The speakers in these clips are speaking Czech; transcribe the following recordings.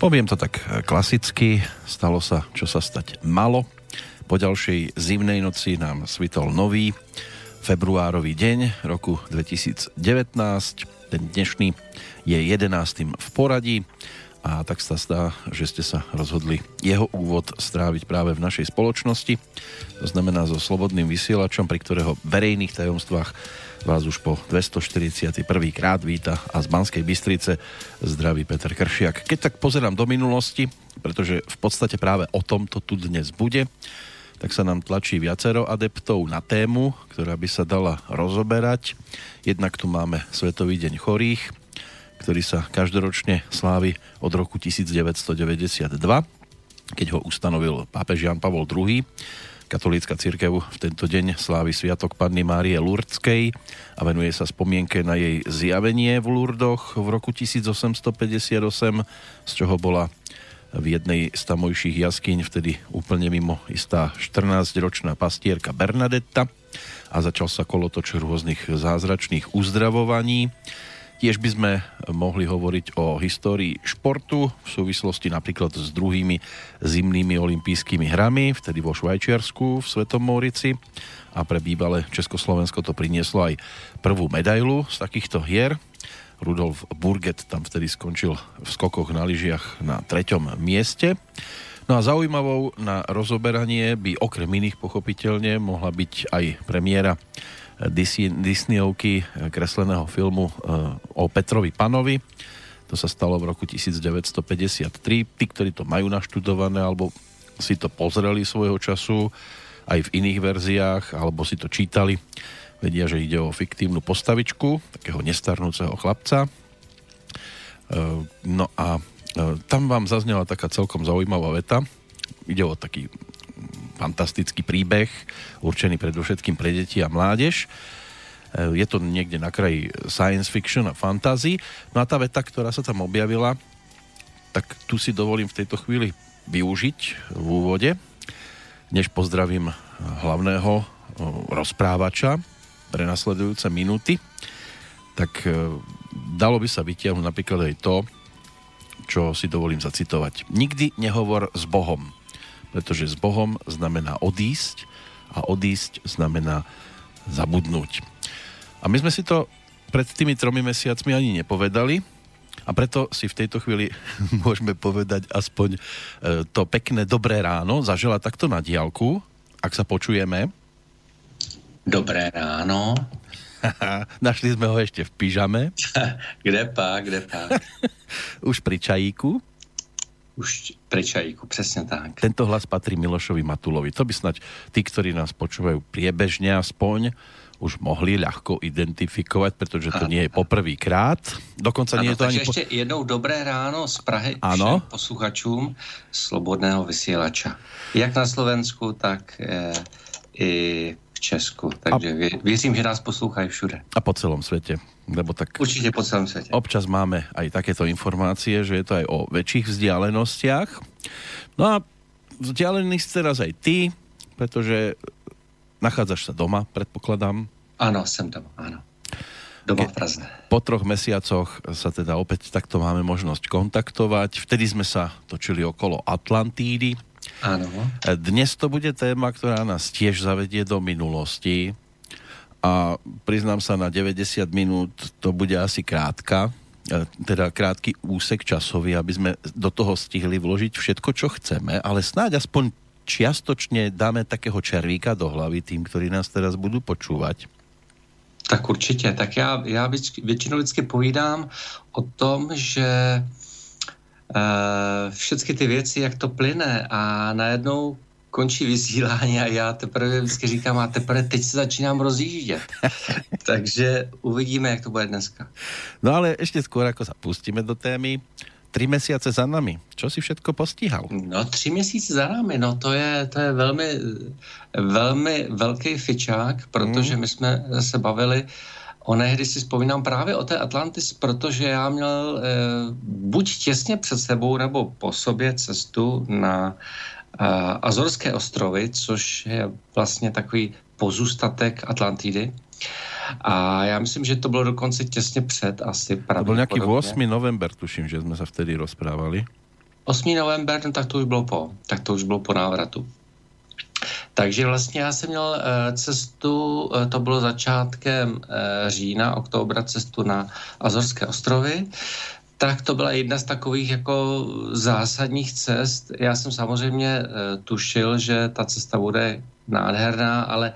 Poviem to tak klasicky, stalo sa, čo sa stať malo. Po ďalšej zimnej noci nám svitol nový februárový deň roku 2019. Ten dnešný je 11. v poradí a tak sa zdá, že ste sa rozhodli jeho úvod stráviť práve v našej spoločnosti. To znamená so slobodným vysielačom, pri ktorého verejných tajomstvách vás už po 241. krát víta a z Banskej Bystrice zdraví Peter Kršiak. Keď tak pozerám do minulosti, pretože v podstate práve o tom to tu dnes bude, tak sa nám tlačí viacero adeptov na tému, ktorá by sa dala rozoberať. Jednak tu máme Svetový deň chorých, ktorý sa každoročne slávi od roku 1992, keď ho ustanovil pápež Jan Pavol II Katolícka církev v tento deň slávi Sviatok Panny Márie Lurdskej a venuje sa spomienke na jej zjavenie v Lurdoch v roku 1858, z čoho bola v jednej z tamojších jaskyň vtedy úplne mimo istá 14-ročná pastierka Bernadetta a začal sa kolotoč rôznych zázračných uzdravovaní. Tiež by sme mohli hovoriť o histórii športu v súvislosti napríklad s druhými zimnými olympijskými hrami, vtedy vo Švajčiarsku v Svetom Mórici a pre bývalé Československo to prinieslo aj prvú medailu z takýchto hier. Rudolf Burget tam vtedy skončil v skokoch na lyžiach na treťom mieste. No a zaujímavou na rozoberanie by okrem iných pochopiteľne mohla byť aj premiéra Disneyovky eh, kresleného filmu eh, o Petrovi Panovi. To sa stalo v roku 1953. Tí, ktorí to majú naštudované alebo si to pozreli svojho času aj v iných verziách alebo si to čítali, vedia, že ide o fiktívnu postavičku takého nestarnúceho chlapca. Eh, no a tam vám zaznela taká celkom zaujímavá veta. Ide o taký fantastický príbeh, určený predovšetkým pre deti a mládež. E, je to niekde na kraji science fiction a fantasy. No a tá veta, ktorá sa tam objavila, tak tu si dovolím v tejto chvíli využiť v úvode, než pozdravím hlavného rozprávača pre nasledujúce minúty, tak dalo by sa vytiahnuť napríklad aj to, čo si dovolím zacitovať. Nikdy nehovor s Bohom pretože s Bohom znamená odísť a odísť znamená zabudnúť. A my sme si to pred tými tromi mesiacmi ani nepovedali a preto si v tejto chvíli môžeme povedať aspoň e, to pekné dobré ráno, zažila takto na diálku, ak sa počujeme. Dobré ráno. Našli sme ho ešte v pyžame. kde pak, kde pak. Už pri čajíku už pre čajíku, presne tak. Tento hlas patrí Milošovi Matulovi. To by snať tí, ktorí nás počúvajú priebežne aspoň, už mohli ľahko identifikovať, pretože to ano. nie je poprvýkrát. Dokonca ano, nie je to ani... Po... ešte jednou dobré ráno z Prahy ano. všem posluchačům Slobodného vysielača. Jak na Slovensku, tak e, i Česku. Takže a... věřím, že nás poslouchají všude. A po celom svete. Lebo tak Určite po celom svete. Občas máme aj takéto informácie, že je to aj o väčších vzdialenostiach. No a vzdialený si teraz aj ty, pretože nachádzaš sa doma, predpokladám. Áno, som doma, áno. Doma v Praze. Po troch mesiacoch sa teda opäť takto máme možnosť kontaktovať. Vtedy sme sa točili okolo Atlantídy, Áno. Dnes to bude téma, ktorá nás tiež zavedie do minulosti a priznám sa na 90 minút to bude asi krátka, e, teda krátky úsek časový, aby sme do toho stihli vložiť všetko, čo chceme, ale snáď aspoň čiastočne dáme takého červíka do hlavy tým, ktorí nás teraz budú počúvať. Tak určitě. Tak já, já většinou vždycky povídám o tom, že všechny ty věci, jak to plyne a najednou končí vysílání a já teprve vždycky říkám, a teprve teď se začínám rozjíždět. Takže uvidíme, jak to bude dneska. No ale ještě skôr, ako sa pustíme do témy, tři měsíce za nami. Čo si všetko postíhal? No tři měsíce za námi, no to je, to je velmi, velmi velký fičák, protože mm. my jsme se bavili Onehdy si vzpomínám právě o té Atlantis, protože já měl e, buď těsně před sebou nebo po sobě cestu na e, Azorské ostrovy, což je vlastně takový pozůstatek Atlantidy. A já myslím, že to bylo dokonce těsně před asi To byl nějaký 8. november, tuším, že jsme se vtedy rozprávali. 8. november, no, tak to už bylo po, tak to už bylo po návratu. Takže vlastně já jsem měl uh, cestu, uh, to bylo začátkem uh, října, oktobra, cestu na Azorské ostrovy. Tak to byla jedna z takových jako zásadních cest. Já jsem samozřejmě tušil, že ta cesta bude nádherná, ale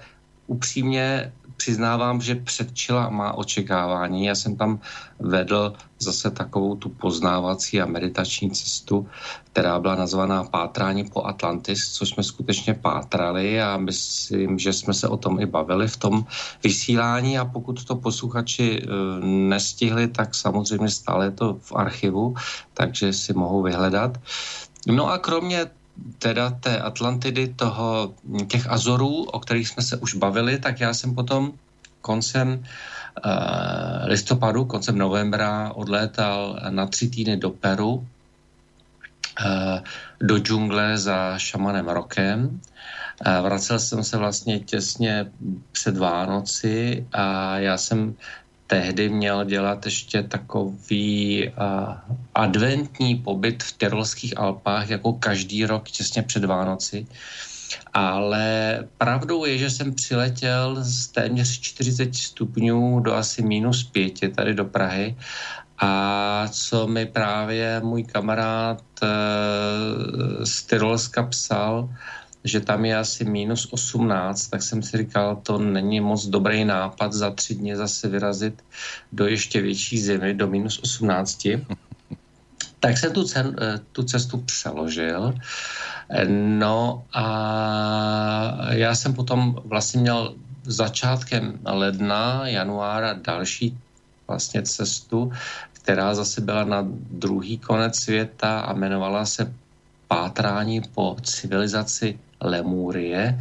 upřímně přiznávám, že předčila má očekávání. Já jsem tam vedl zase takovou tu poznávací a meditační cestu, která byla nazvaná Pátrání po Atlantis, což jsme skutečně pátrali a myslím, že jsme se o tom i bavili v tom vysílání a pokud to posluchači e, nestihli, tak samozřejmě stále je to v archivu, takže si mohou vyhledat. No a kromě teda té Atlantidy, toho, těch Azorů, o kterých jsme se už bavili, tak já jsem potom koncem uh, listopadu, koncem novembra odlétal na tři týdny do Peru, uh, do džungle za šamanem Rokem. Uh, vracel jsem se vlastně těsně před Vánoci a já jsem tehdy měl dělat ještě takový uh, adventní pobyt v Tyrolských Alpách, jako každý rok těsně před Vánoci. Ale pravdou je, že jsem přiletěl z téměř 40 stupňů do asi minus 5 tady do Prahy a co mi právě můj kamarád uh, z Tyrolska psal, že tam je asi minus 18, tak jsem si říkal, to není moc dobrý nápad za tři dny zase vyrazit do ještě větší zimy, do minus 18. Tak jsem tu, cen, eh, tu cestu přeložil. No a já jsem potom vlastně měl začátkem ledna, januára další vlastně cestu, která zase byla na druhý konec světa a jmenovala se Pátrání po civilizaci Lemúrie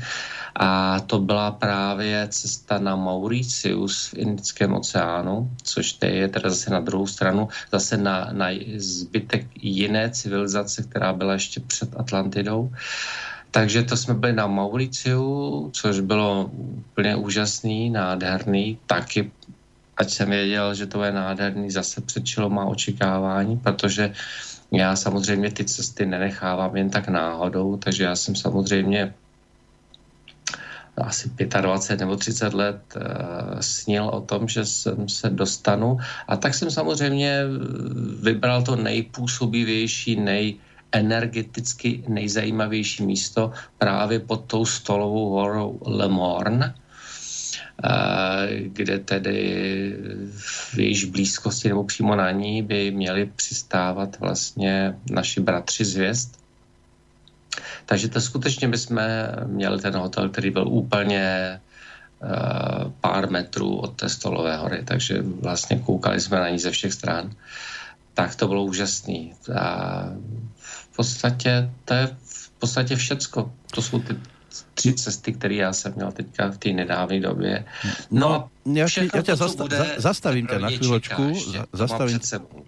a to byla právě cesta na Mauritius v Indickém oceánu, což je teda zase na druhou stranu, zase na, na zbytek jiné civilizace, která byla ještě před Atlantidou. Takže to jsme byli na Mauriciu, což bylo úplně úžasný, nádherný, taky ať jsem věděl, že to je nádherný, zase předčilo má očekávání, protože já samozřejmě ty cesty nenechávám jen tak náhodou, takže já jsem samozřejmě asi 25 nebo 30 let uh, snil o tom, že jsem se dostanu. A tak jsem samozřejmě vybral to nejpůsobivější, nejenergeticky nejzajímavější místo právě pod tou stolovou horou Le Morne, kde tedy v jejíž blízkosti nebo přímo na ní by měli přistávat vlastně naši bratři z hvězd. Takže to skutečně bychom měli ten hotel, který byl úplně pár metrů od té stolové hory, takže vlastně koukali jsme na ní ze všech stran. Tak to bylo úžasný. A v podstatě to je v podstatě všecko. To jsou ty tři cesty, které já jsem měl teďka v té nedávné době. No, no já, ti, já ťa zasta- bude, zastavím ťa na chvíľočku, zastavím,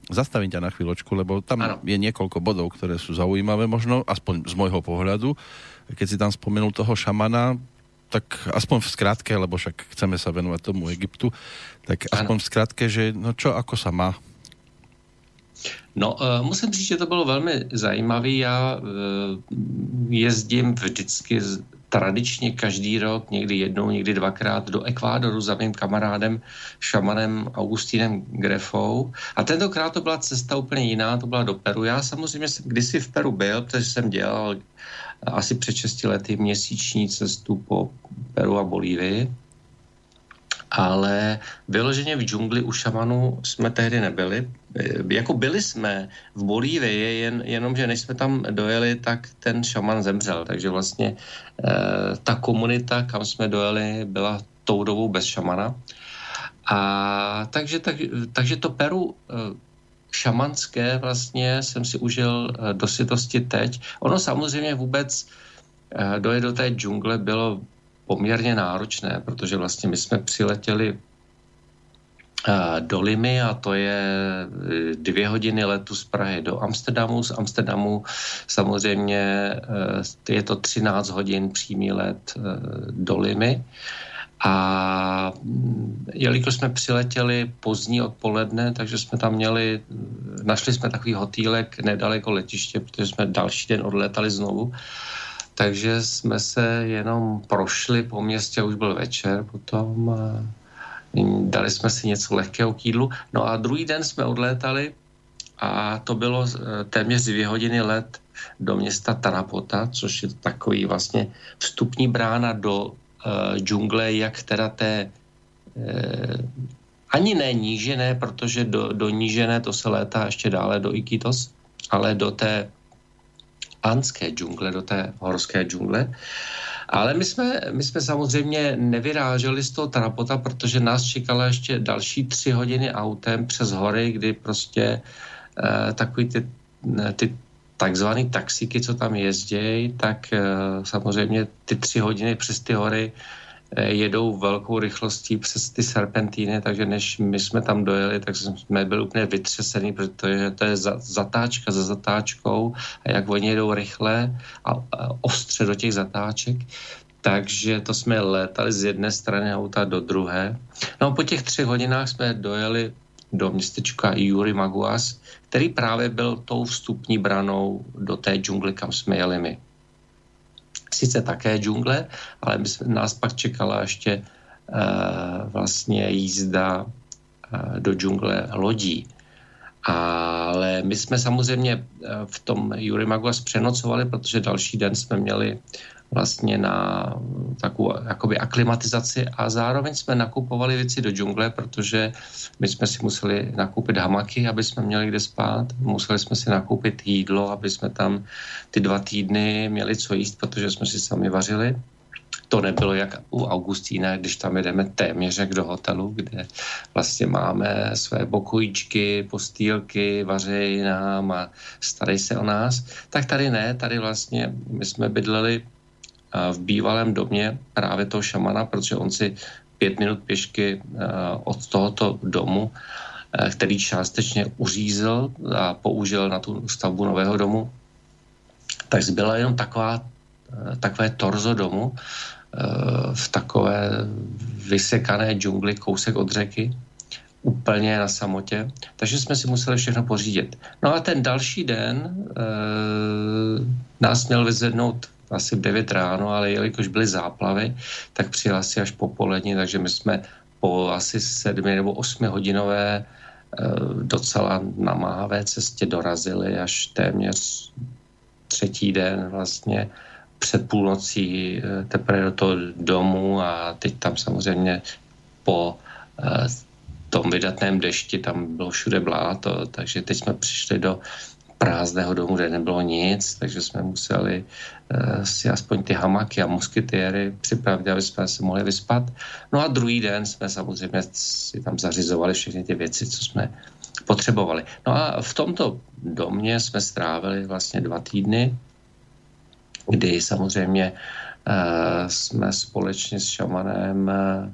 zastavím ťa na chvíľočku, lebo tam ano. je niekoľko bodov, ktoré sú zaujímavé možno, aspoň z môjho pohľadu. Keď si tam spomenul toho šamana, tak aspoň v skratke, lebo však chceme sa venovať tomu Egyptu, tak aspoň v skratke, že no čo, ako sa má No, uh, musím říct, že to bylo velmi zajímavé. Já uh, jezdím vždycky tradičně každý rok, někdy jednou, někdy dvakrát do Ekvádoru za mým kamarádem, šamanem Augustínem Grefou. A tentokrát to byla cesta úplně jiná, to byla do Peru. Já samozřejmě jsem kdysi v Peru byl, protože jsem dělal asi před 6 lety měsíční cestu po Peru a Bolívii ale vyloženě v džungli u šamanů jsme tehdy nebyli. Jako byli jsme v Bolívii, jen, jenomže než jsme tam dojeli, tak ten šaman zemřel. Takže vlastně eh, ta komunita, kam jsme dojeli, byla tou dobou bez šamana. A takže, tak, takže to Peru eh, šamanské vlastně jsem si užil eh, do sitosti teď. Ono samozřejmě vůbec eh, dojet do té džungle bylo poměrně náročné, protože vlastně my jsme přiletěli eh, do Limy a to je eh, dvě hodiny letu z Prahy do Amsterdamu. Z Amsterdamu samozřejmě eh, je to 13 hodin přímý let do Limy. A mm, jelikož jsme přiletěli pozdní odpoledne, takže jsme tam měli, našli jsme takový hotýlek nedaleko letiště, protože jsme další den odletali znovu. Takže jsme se jenom prošli po městě, už byl večer potom. Dali jsme si něco lehkého k jídlu. No a druhý den jsme odlétali a to bylo eh, téměř dvě hodiny let do města Tarapota, což je takový vlastně vstupní brána do uh, džungle, jak teda té uh, ani ne nížené, protože do, do nížené to se létá ještě dále do Iquitos, ale do té anské džungle, do té horské džungle. Ale my jsme, my jsme samozřejmě nevyráželi z toho Tarapota, protože nás čekala ještě další tři hodiny autem přes hory, kdy prostě uh, takový ty, ty takzvaný taxíky, co tam jezdí, tak eh, samozřejmě ty tři hodiny přes ty hory eh, jedou velkou rychlostí přes ty serpentíny, takže než my jsme tam dojeli, tak jsme byli úplně vytřesení, protože to je zatáčka za zatáčkou a jak oni jedou rychle a, ostře do těch zatáček, takže to jsme létali z jedné strany auta do druhé. No a po těch třech hodinách jsme dojeli do městečka Yuri Maguas, který právě byl tou vstupní branou do té džungle, kam jsme jeli my. Sice také džungle, ale my jsme, nás pak čekala ještě uh, vlastně jízda uh, do džungle lodí. Ale my jsme samozřejmě eh, v tom Maguas přenocovali, protože další den jsme měli vlastně na takovou jakoby aklimatizaci a zároveň jsme nakupovali věci do džungle, protože my jsme si museli nakoupit hamaky, aby jsme měli kde spát, museli jsme si nakoupit jídlo, aby jsme tam ty dva týdny měli co jíst, protože jsme si sami vařili. To nebylo jak u Augustína, když tam jedeme téměř jak do hotelu, kde vlastně máme své bokojíčky, postýlky, vařejí nám a starají se o nás. Tak tady ne, tady vlastně my jsme bydleli v bývalém domě právě toho šamana, protože on si pět minut pěšky eh, od tohoto domu, eh, který částečně uřízl a použil na tu stavbu nového domu, tak zbyla jenom taková, eh, takové torzo domu v takové vysekané džungli, kousek od řeky, úplně na samotě, takže jsme si museli všechno pořídit. No a ten další den e, nás měl vyzvednout asi 9 ráno, ale jelikož byly záplavy, tak přijel asi až po polední, takže my jsme po asi 7 nebo 8 hodinové eh, docela namáhavé cestě dorazili až téměř třetí den vlastně před půlnocí eh, teprve do toho domu a teď tam samozřejmě po eh, tom vydatném dešti tam bylo všude bláto, takže teď jsme přišli do prázdného domu, kde nebylo nic, takže jsme museli uh, si aspoň ty hamaky a muskytéry připravit, aby jsme se mohli vyspat. No a druhý den jsme samozřejmě si tam zařizovali všechny ty věci, co jsme potřebovali. No a v tomto domě jsme strávili vlastně dva týdny, kdy samozřejmě uh, jsme společně s šamanem uh,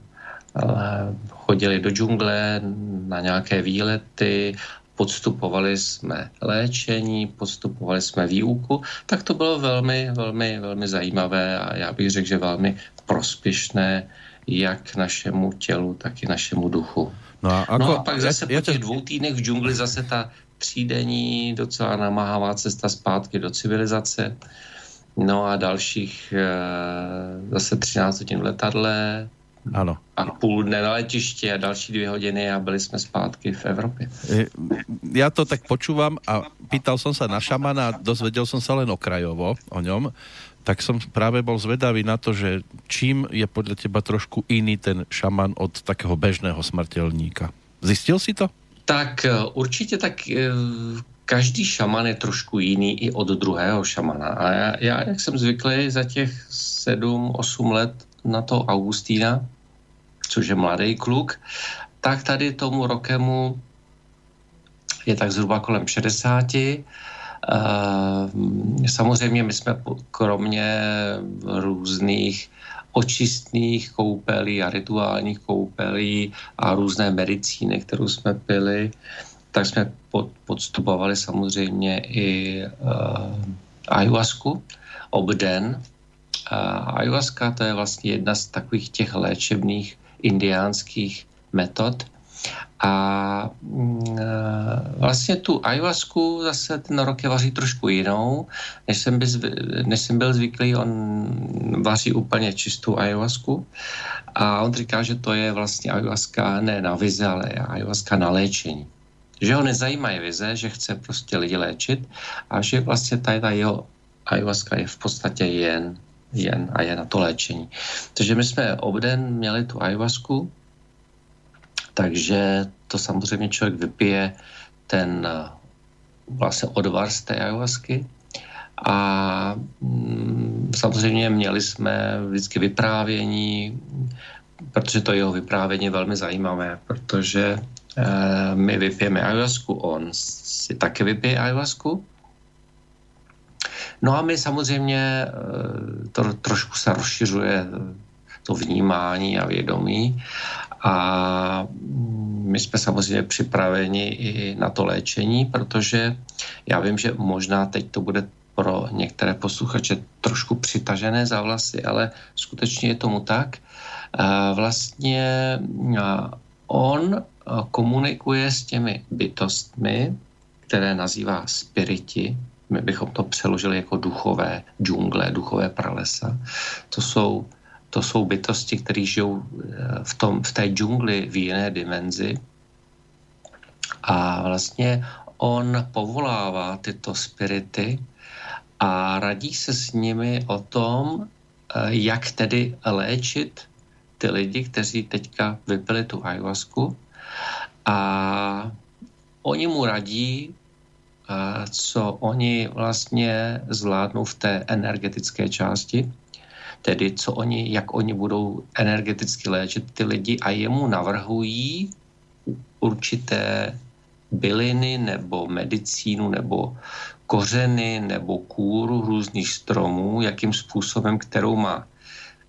chodili do džungle na nějaké výlety podstupovali jsme léčení, podstupovali jsme výuku, tak to bylo velmi, velmi, velmi zajímavé a já bych řekl, že velmi prospěšné jak našemu tělu, tak i našemu duchu. No a, ako, no a pak zase je, po těch dvou týdnech v džungli zase ta třídenní docela namáhavá cesta zpátky do civilizace. No a dalších e, zase 13 hodin v letadle, ano. A půl dne na letiště a další dvě hodiny a byli jsme zpátky v Evropě. Já to tak počúvam a pýtal som sa na šamana a dozvedel som sa len okrajovo o ňom, tak som práve bol zvedavý na to, že čím je podľa teba trošku iný ten šaman od takého bežného smrtelníka. Zistil si to? Tak e, určitě tak e, každý šaman je trošku jiný i od druhého šamana. A já, já jak jsem zvyklý za těch 7-8 let na to Augustína, což je mladý kluk, tak tady tomu Rokemu je tak zhruba kolem 60. Samozřejmě my jsme kromě různých očistných koupelí a rituálních koupelí a různé medicíny, kterou jsme pili, tak jsme pod, podstupovali samozřejmě i uh, ayahuasku obden, ayahuasca to je vlastně jedna z takových těch léčebných indiánských metod. A mm, vlastně tu ayahuasku zase ten rok je vaří trošku jinou, než jsem, byl, než jsem byl zvyklý, on vaří úplně čistou ayahuasku a on říká, že to je vlastně ayahuasca ne na vize, ale ayahuasca na léčení. Že ho nezajímají vize, že chce prostě lidi léčit a že vlastně tady ta jeho ayahuasca je v podstatě jen, jen a je na to léčení. Takže my jsme obden měli tu ayahuasku, takže to samozřejmě člověk vypije ten eh, vlastně odvar z té ayahuasky a mm, samozřejmě měli jsme vždycky vyprávění, protože to jeho vyprávění je velmi zajímavé, protože e, my vypijeme ayahuasku, on si taky vypije ayahuasku. No a my samozřejmě, e, to trošku se rozšiřuje to vnímání a vědomí a my jsme samozřejmě připraveni i na to léčení, protože já vím, že možná teď to bude pro některé posluchače trošku přitažené za vlasy, ale skutečně je tomu tak. Vlastně on komunikuje s těmi bytostmi, které nazývá spiriti, my bychom to přeložili jako duchové džungle, duchové pralesa. To jsou to jsou bytosti, které žijou eh, v, tom, v té džungli v jiné dimenzi. A vlastně on povolává tyto spirity a radí se s nimi o tom, eh, jak tedy léčit ty lidi, kteří teďka vypili tu ayahuasku. A oni mu radí, co oni vlastně zvládnou v té energetické části tedy co oni, jak oni budou energeticky léčit ty lidi a jemu navrhují určité byliny nebo medicínu nebo kořeny nebo kůru různých stromů, jakým způsobem, kterou má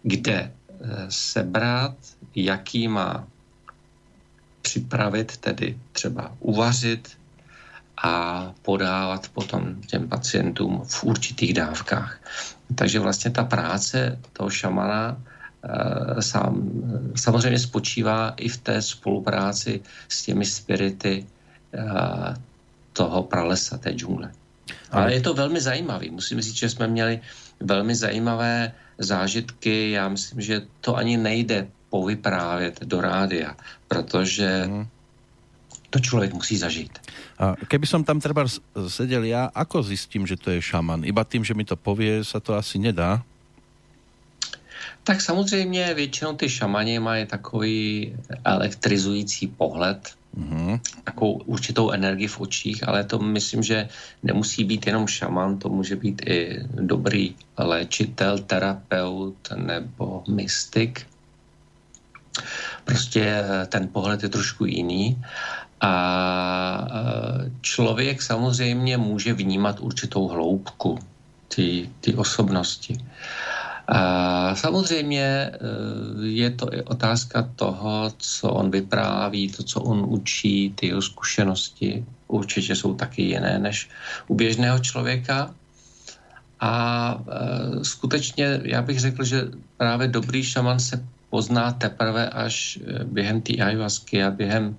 kde eh, sebrat, jaký má připravit, tedy třeba uvařit, a podávat potom těm pacientům v určitých dávkách. Takže vlastně ta práce toho šamana e, sám, samozřejmě spočívá i v té spolupráci s těmi spirity e, toho pralesa, té džungle. Ale je to velmi zajímavý. Musím říct, že jsme měli velmi zajímavé zážitky. Já myslím, že to ani nejde povyprávět do rádia, protože mm to člověk musí zažít. A keby som tam třeba sedel ja, ako zistím, že to je šaman? Iba tým, že mi to povie, sa to asi nedá? Tak samozřejmě většinou ty šamani mají takový elektrizující pohled, mm-hmm. takovou určitou energii v očích, ale to myslím, že nemusí být jenom šaman, to může být i dobrý léčitel, terapeut nebo mystik. Prostě ten pohled je trošku jiný a člověk samozřejmě může vnímat určitou hloubku ty, ty osobnosti. A samozřejmě e, je to i otázka toho, co on vypráví, to, co on učí, ty jeho zkušenosti určitě jsou taky jiné než u běžného člověka. A e, skutečně já bych řekl, že právě dobrý šaman se pozná teprve až e, během té ayahuasky a během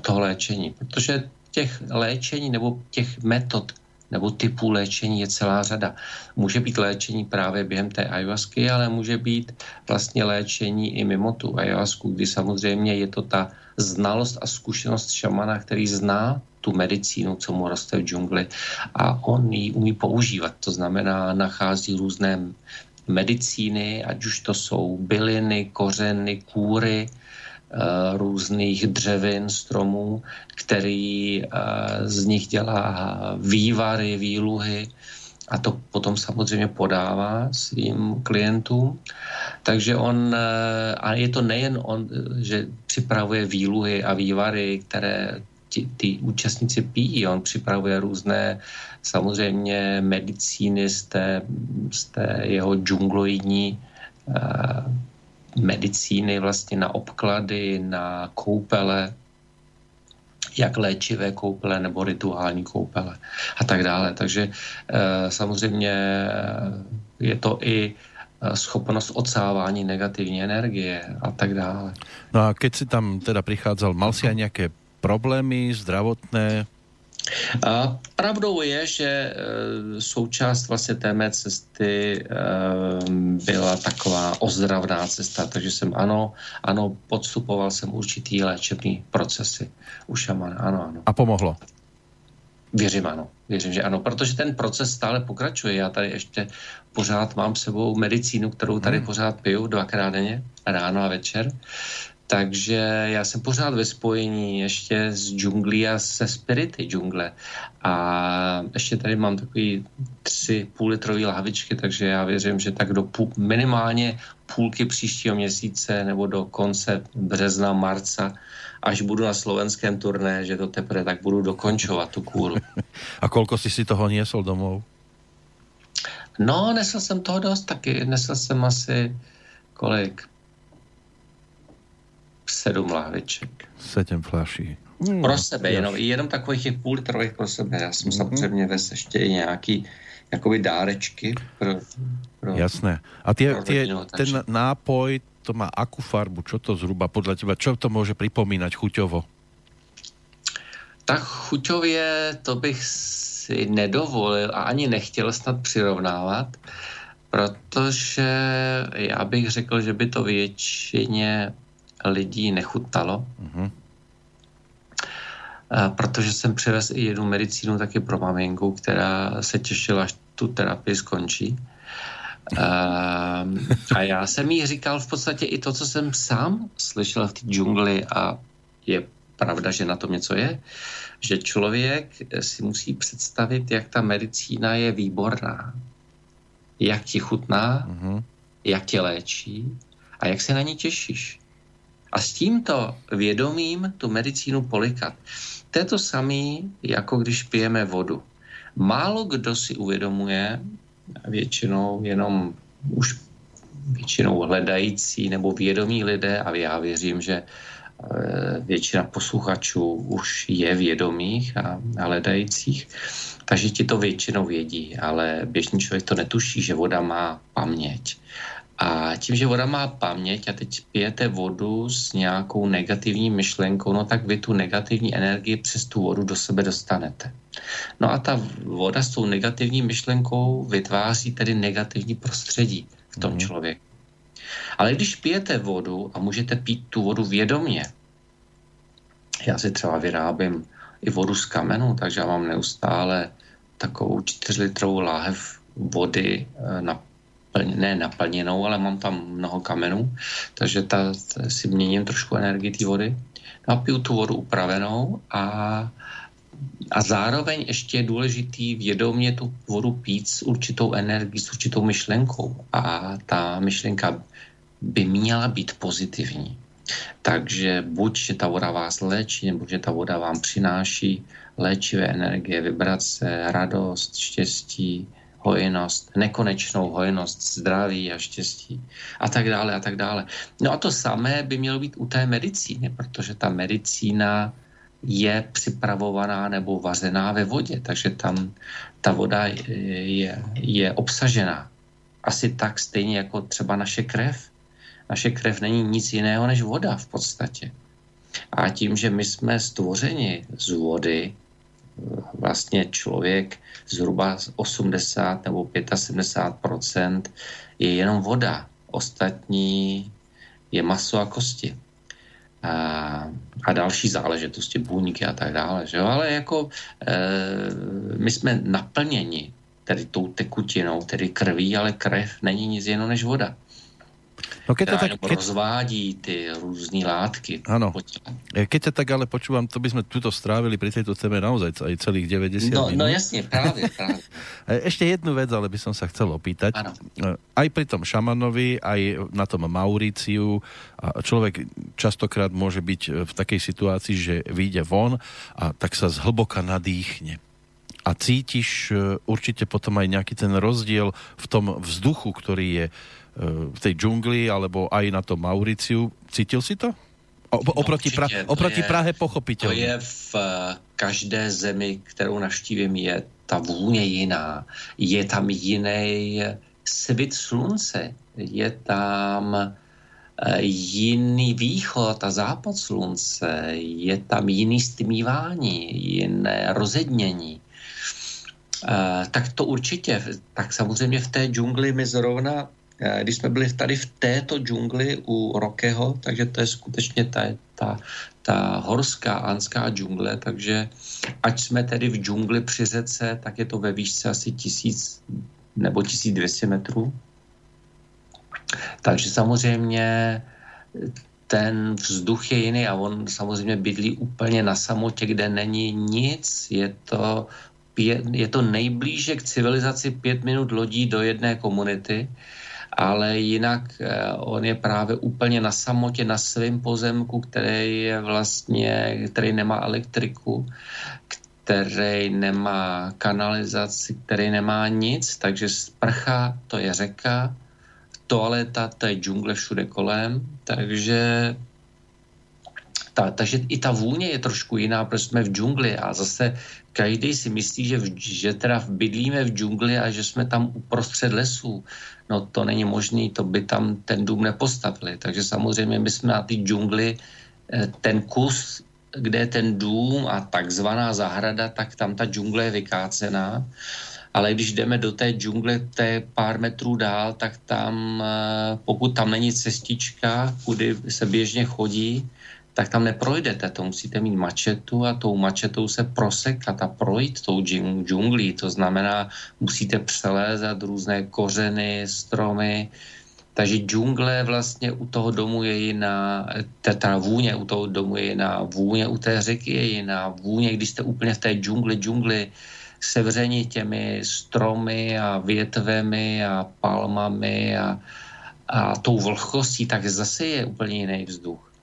toho léčení. Protože těch léčení nebo těch metod nebo typů léčení je celá řada. Může být léčení právě během té ayahuasky, ale může být vlastně léčení i mimo tu ayahuasku, kdy samozřejmě je to ta znalost a zkušenost šamana, který zná tu medicínu, co mu roste v džungli a on ji umí používat. To znamená, nachází různé medicíny, ať už to jsou byliny, kořeny, kůry, Eh, různých dřevin, stromů, který eh, z nich dělá vývary, výluhy a to potom samozřejmě podává svým klientům. Takže on, eh, a je to nejen on, že připravuje výluhy a vývary, které ty, ty účastníci pijí. On připravuje různé samozřejmě medicíny z té, z té jeho džungloidní medicíny vlastně na obklady, na koupele, jak léčivé koupele nebo rituální koupele a tak dále. Takže e, samozřejmě je to i schopnost odsávání negativní energie a tak dále. No a keď si tam teda prichádzal, mal si aj nejaké problémy zdravotné? A pravdou je, že e, součást vlastně té mé cesty e, byla taková ozdravná cesta, takže jsem ano, ano, podstupoval jsem určitý léčebný procesy u šamana, ano, ano. A pomohlo? Věřím ano, věřím, že ano, protože ten proces stále pokračuje. Já tady ještě pořád mám sebou medicínu, kterou tady hmm. pořád piju dvakrát denně, ráno a večer. Takže já jsem pořád ve spojení ještě s džunglí a se spirity džungle. A ještě tady mám takový tři půllitrové lahvičky, takže já věřím, že tak do půl, minimálně půlky příštího měsíce nebo do konce března, marca, až budu na slovenském turné, že to teprve tak budu dokončovat tu kůru. A kolko jsi si toho niesol domů? No, nesl jsem toho dost taky. Nesl jsem asi kolik? Sedm lahviček. Sedm flaší. Hmm, pro sebe, jenom, jenom takových těch půl litrových pro sebe. Já jsem mm-hmm. samozřejmě ves ještě i nějaký jakoby dárečky pro, pro Jasné. A tie, tie, ten nápoj, to má akú farbu? Čo to zhruba podľa teba, čo to môže pripomínať chuťovo? Tak chuťově to bych si nedovolil a ani nechtěl snad přirovnávat, protože já bych řekl, že by to většině lidí nechutnalo. Mm-hmm. Protože jsem přivez i jednu medicínu taky pro maminku, která se těšila, až tu terapii skončí. A já jsem jí říkal v podstatě i to, co jsem sám slyšel v té džungli a je pravda, že na tom něco je, že člověk si musí představit, jak ta medicína je výborná. Jak ti chutná, mm-hmm. jak tě léčí a jak se na ní těšíš a s tímto vědomím tu medicínu polikat. To je to samé, jako když pijeme vodu. Málo kdo si uvědomuje, většinou jenom už většinou hledající nebo vědomí lidé, a já věřím, že eh, většina posluchačů už je vědomých a hledajících, takže ti to většinou vědí, ale běžný člověk to netuší, že voda má paměť. A tím, že voda má paměť a teď pijete vodu s nějakou negativní myšlenkou, no tak vy tu negativní energii přes tu vodu do sebe dostanete. No a ta voda s tou negativní myšlenkou vytváří tedy negativní prostředí v tom mm. člověku. Ale když pijete vodu a můžete pít tu vodu vědomě, já si třeba vyrábím i vodu z kamenu, takže já mám neustále takovou 4 litrovou láhev vody eh, na ne naplněnou, ale mám tam mnoho kamenů, takže ta, ta si měním trošku energii té vody. No a piju tu vodu upravenou a, a zároveň ještě je důležitý vědomě tu vodu pít s určitou energií, s určitou myšlenkou. A ta myšlenka by měla být pozitivní. Takže buď, že ta voda vás léčí, nebo že ta voda vám přináší léčivé energie, vibrace, radost, štěstí, hojnost, nekonečnou hojnost, zdraví a štěstí a tak dále a tak dále. No a to samé by mělo být u té medicíny, protože ta medicína je připravovaná nebo vařená ve vodě, takže tam ta voda je, je obsažená. Asi tak stejně jako třeba naše krev. Naše krev není nic jiného než voda v podstatě. A tím, že my jsme stvořeni z vody, vlastně člověk zhruba 80 nebo 75% je jenom voda. Ostatní je maso a kosti. A, a další záležitosti, buňky a tak dále. Že? Ale jako e, my jsme naplněni tedy tou tekutinou, tedy krví, ale krev není nic jiného než voda. No keď to tak, keď... rozvádí ty různé látky. Áno. Keď ťa tak ale počúvam, to by sme tuto strávili pri tejto téme naozaj aj celých 90 no, minút. No jasne, práve, práve. Ešte jednu vec, ale by som sa chcel opýtať. Ano. Aj pri tom šamanovi, aj na tom Mauriciu, človek častokrát môže byť v takej situácii, že vyjde von a tak sa zhlboka nadýchne a cítiš e, určite potom aj nejaký ten rozdiel v tom vzduchu, ktorý je v tej džungli alebo aj na tom Mauriciu. Cítil si to? O, no, oproti, pra, oproti je, Prahe pochopitelně. To je v eh, každé zemi, kterou navštívím, je ta vůně jiná. Je tam jiný svit slunce. je tam eh, jiný východ a západ slunce, je tam jiný stmívání, jiné rozednění. Eh, tak to určitě. Tak samozřejmě v té džungli my zrovna, eh, když jsme byli tady v této džungli u Rokeho, takže to je skutečně ta, ta, ta horská anská džungle, takže ať jsme tedy v džungli při řece, tak je to ve výšce asi tisíc nebo 1200 metrů. Takže samozřejmě ten vzduch je jiný a on samozřejmě bydlí úplně na samotě, kde není nic. Je to, pět, je to nejblíže k civilizaci pět minut lodí do jedné komunity, ale jinak eh, on je právě úplně na samotě, na svém pozemku, který je vlastně, který nemá elektriku, který nemá kanalizaci, který nemá nic, takže sprcha, to je řeka, toaleta, to je džungle všude kolem, takže ta, takže i ta vůně je trošku jiná, protože jsme v džungli a zase každý si myslí, že, v, že teda bydlíme v džungli a že jsme tam uprostřed lesů. No to není možné, to by tam ten dům nepostavili. Takže samozřejmě my jsme na té džungli eh, ten kus, kde je ten dům a takzvaná zahrada, tak tam ta džungle je vykácená ale když jdeme do té džungle, té pár metrů dál, tak tam, eh, pokud tam není cestička, kudy se běžně chodí, tak tam neprojdete, to musíte mít mačetu a tou mačetou se prosekat a projít tou džunglí, to znamená, musíte přelézat různé kořeny, stromy, takže džungle vlastně u toho domu je jiná, ta vůně u toho domu je jiná, vůně u té řeky je jiná, vůně, když jste úplně v té džungli, džungli, sevření těmi stromy a větvemi a palmami a, a tou vlhkostí, tak zase je úplně jiný vzduch.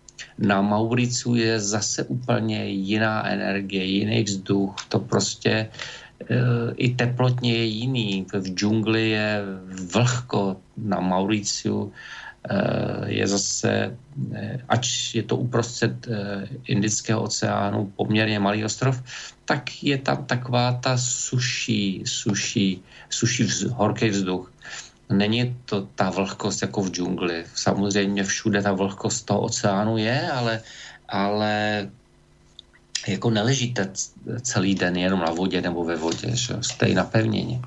Na Mauricu je zase úplně jiná energie, jiný vzduch. To prostě e, i teplotně je jiný. V džungli je vlhko, na Mauriciu Eh, je zase, eh, ač je to uprostřed Indického oceánu poměrně malý ostrov, tak je tam taková ta suší, suší, suší vz, horký vzduch. Není to ta vlhkost jako v džungli. Samozřejmě všude ta vlhkost toho oceánu je, ale, ale jako neležíte celý den jenom na vodě nebo ve vodě, že jste i na pevnině.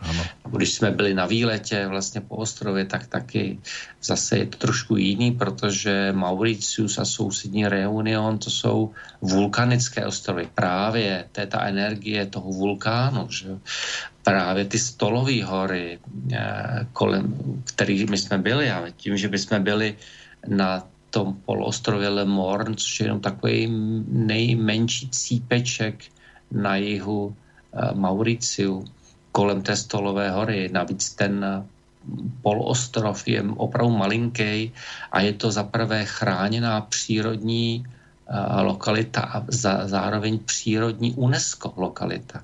Když jsme byli na výletě vlastně po ostrově, tak taky zase je to trošku jiný, protože Mauritius a sousední Reunion to jsou vulkanické ostrovy. Právě to je ta energie toho vulkánu, že právě ty stolové hory, eh, kolem kterými jsme byli, ale tím, že bychom byli na tom poloostrově Le Morne, což je jenom takový nejmenší cípeček na jihu uh, Mauriciu, kolem té stolové hory. Navíc ten eh, poloostrov je opravdu malinký a je to zaprvé chráněná přírodní lokalita a zároveň přírodní UNESCO lokalita.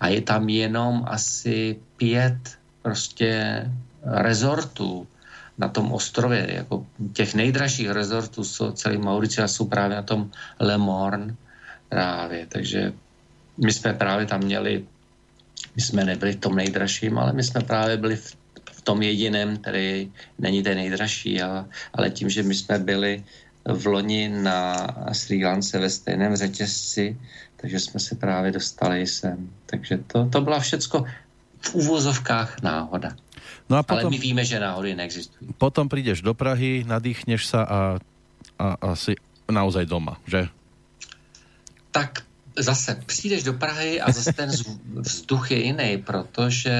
A je tam jenom asi pět prostě rezortů, na tom ostrově, jako těch nejdražších rezortů jsou celý Mauricia jsou právě na tom Le Morne právě, takže my jsme právě tam měli, my jsme nebyli v tom nejdražším, ale my jsme právě byli v, v tom jediném, který není ten nejdražší, ale, ale tím, že my jsme byli v loni na Sri Lance ve stejném řetězci, takže jsme se právě dostali sem. Takže to, to byla všecko v úvozovkách náhoda. No a potom, Ale my víme, že náhody neexistují. Potom prídeš do Prahy, nadýchneš sa a, a, a si naozaj doma, že? Tak zase přijdeš do Prahy a zase ten vzduch je jiný, protože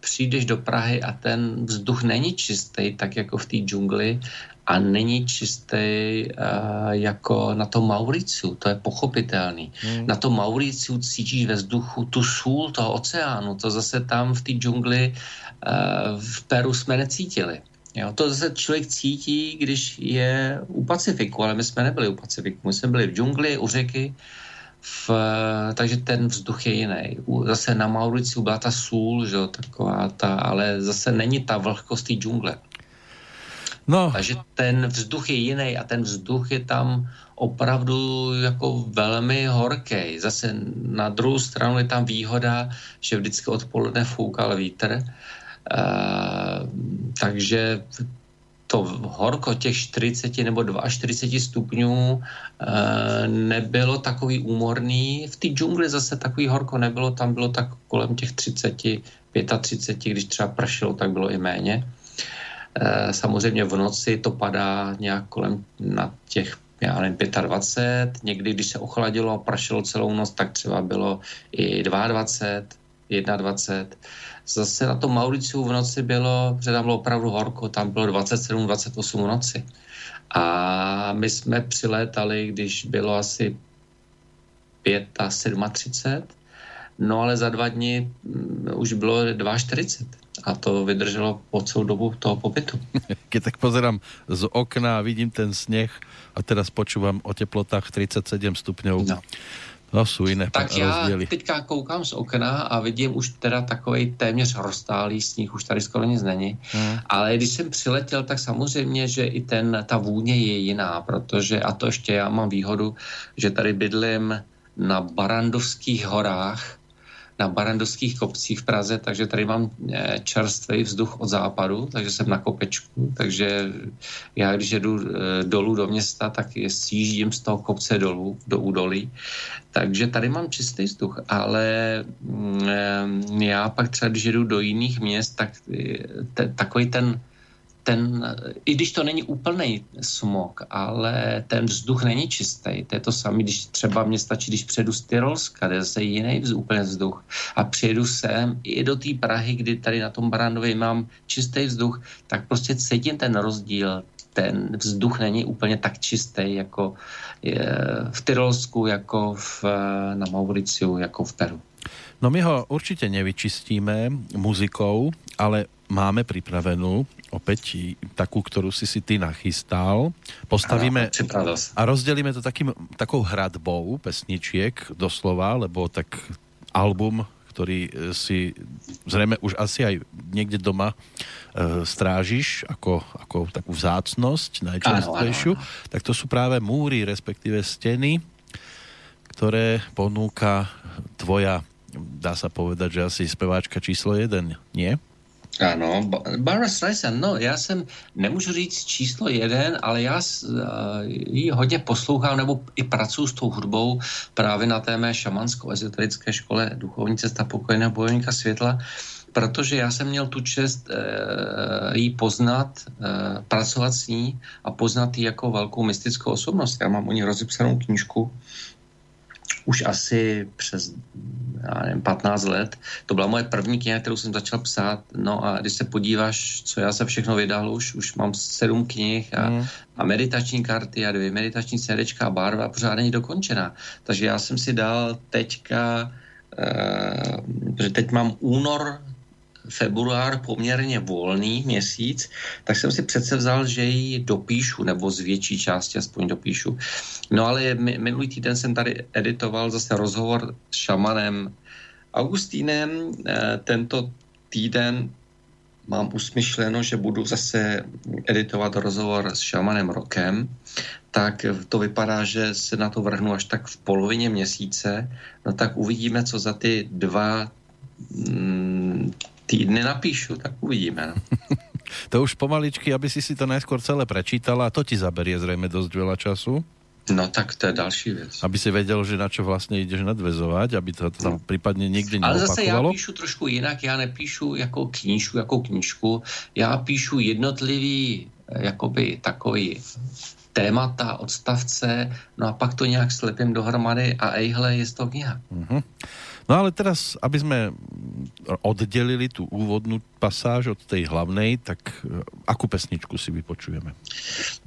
přijdeš do Prahy a ten vzduch není čistý, tak jako v té džungli a není čistý uh, jako na tom Mauriciu, to je pochopitelný. Hmm. Na tom Mauriciu cítíš ve vzduchu tu sůl toho oceánu, to zase tam v té džungli uh, v Peru jsme necítili. Jo, to zase člověk cítí, když je u Pacifiku, ale my jsme nebyli u Pacifiku, my jsme byli v džungli, u řeky, v, takže ten vzduch je jiný. Zase na Mauriciu byla ta sůl, že, taková ta, ale zase není ta vlhkost té džungle. No. Takže ten vzduch je jiný a ten vzduch je tam opravdu jako velmi horký. Zase na druhou stranu je tam výhoda, že vždycky odpoledne foukal vítr, uh, takže to horko těch 40 nebo 42 stupňů e, nebylo takový úmorný. V té džungli zase takový horko nebylo, tam bylo tak kolem těch 30, 35, když třeba pršelo, tak bylo i méně. E, samozřejmě v noci to padá nějak kolem na těch já nevím, 25, někdy, když se ochladilo a pršelo celou noc, tak třeba bylo i 22, 21. Zase na tom Mauriciu v noci bylo, že tam bylo opravdu horko, tam bylo 27, 28 v noci. A my jsme přilétali, když bylo asi 5 a 37, no ale za dva dny mm, už bylo 2,40 a to vydrželo po celou dobu toho pobytu. Keď tak pozerám z okna a vidím ten sněh a teraz počúvam o teplotách 37 stupňov. No. No jsou jiné Tak já teďka koukám z okna a vidím už teda takový téměř roztálý sníh, už tady skoro nic není. Hmm. Ale když jsem přiletěl, tak samozřejmě, že i ten, ta vůně je jiná, protože, a to ještě já mám výhodu, že tady bydlím na Barandovských horách, na Barandovských kopcích v Praze, takže tady mám eh, čerstvý vzduch od západu, takže jsem na kopečku, takže já když jedu eh, dolů do města, tak je sjíždím z toho kopce dolů, do údolí, takže tady mám čistý vzduch, ale mm, eh, já pak třeba, když jedu do jiných měst, tak takový ten ten, i když to není úplný smog, ale ten vzduch není čistý. To je to samé, když třeba mě stačí, když přejdu z Tyrolska, kde je zase jiný vz, úplně vzduch a přijedu sem i do té Prahy, kdy tady na tom Barandově mám čistý vzduch, tak prostě cítím ten rozdíl. Ten vzduch není úplně tak čistý jako v Tyrolsku, jako v, na Mauriciu, jako v Peru. No my ho určitě nevyčistíme muzikou, ale máme připravenou opäť takú, ktorú si si ty nachystal. Postavíme ano, a rozdělíme to takým, takou hradbou pesničiek doslova, lebo tak album, ktorý e, si zrejme už asi aj niekde doma e, strážiš ako, ako takú vzácnosť najčerstvejšiu, tak to sú práve múry, respektíve steny, ktoré ponúka tvoja, dá sa povedať, že asi speváčka číslo jeden, nie? Ano, Barbara Streisand, no já jsem, nemůžu říct číslo jeden, ale já ji hodně poslouchám nebo i pracuji s tou hudbou právě na té mé šamansko-ezoterické škole Duchovní cesta pokojného bojovníka světla, protože já jsem měl tu čest e, jí poznat, e, pracovat s ní a poznat ji jako velkou mystickou osobnost. Já mám o ní rozepsanou knížku, už asi přes já nevím, 15 let. To byla moje první kniha, kterou jsem začal psát. No a když se podíváš, co já se všechno vydal, už, už mám sedm knih a, mm. a meditační karty a dvě meditační CDčka a barva pořád není dokončená. Takže já jsem si dal teďka, uh, že teď mám únor február poměrně volný měsíc, tak jsem si přece vzal, že ji dopíšu, nebo z větší části aspoň dopíšu. No ale minulý týden jsem tady editoval zase rozhovor s šamanem Augustínem. Eh, tento týden mám usmyšleno, že budu zase editovat rozhovor s šamanem Rokem, tak to vypadá, že se na to vrhnu až tak v polovině měsíce. No tak uvidíme, co za ty dva mm, týdny napíšu, tak uvidíme. No. to už pomaličky, aby si si to najskôr celé prečítala, to ti zaberie zřejmě dost veľa času. No tak to je další věc. Aby si věděl, že na čo vlastně jdeš nadvezovat, aby to tam no. případně někdy neopakovalo. Ale zase já píšu trošku jinak, já nepíšu jako knížku, jako knížku, já píšu jednotlivý jakoby takový témata, odstavce, no a pak to nějak slepím dohromady a ejhle, je to kniha. Mm-hmm. No ale teraz, aby sme oddelili tu úvodnú pasáž od tej hlavnej, tak eh, akú pesničku si vypočujeme?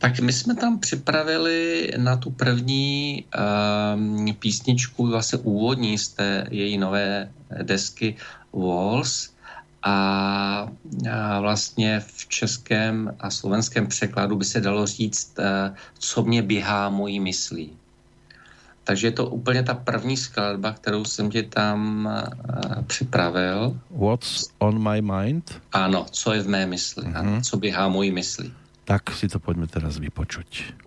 Tak my jsme tam připravili na tu první um, písničku, vlastně úvodní z té její nové desky Walls, a, a vlastně v českém a slovenském překladu by se dalo říct, eh, co mě běhá mojí myslí. Takže je to úplně ta první skladba, kterou jsem ti tam uh, připravil. What's on my mind? Ano, co je v mé mysli, uh-huh. ano, co běhá mojí mysli. Tak si to pojďme teraz vypočuť.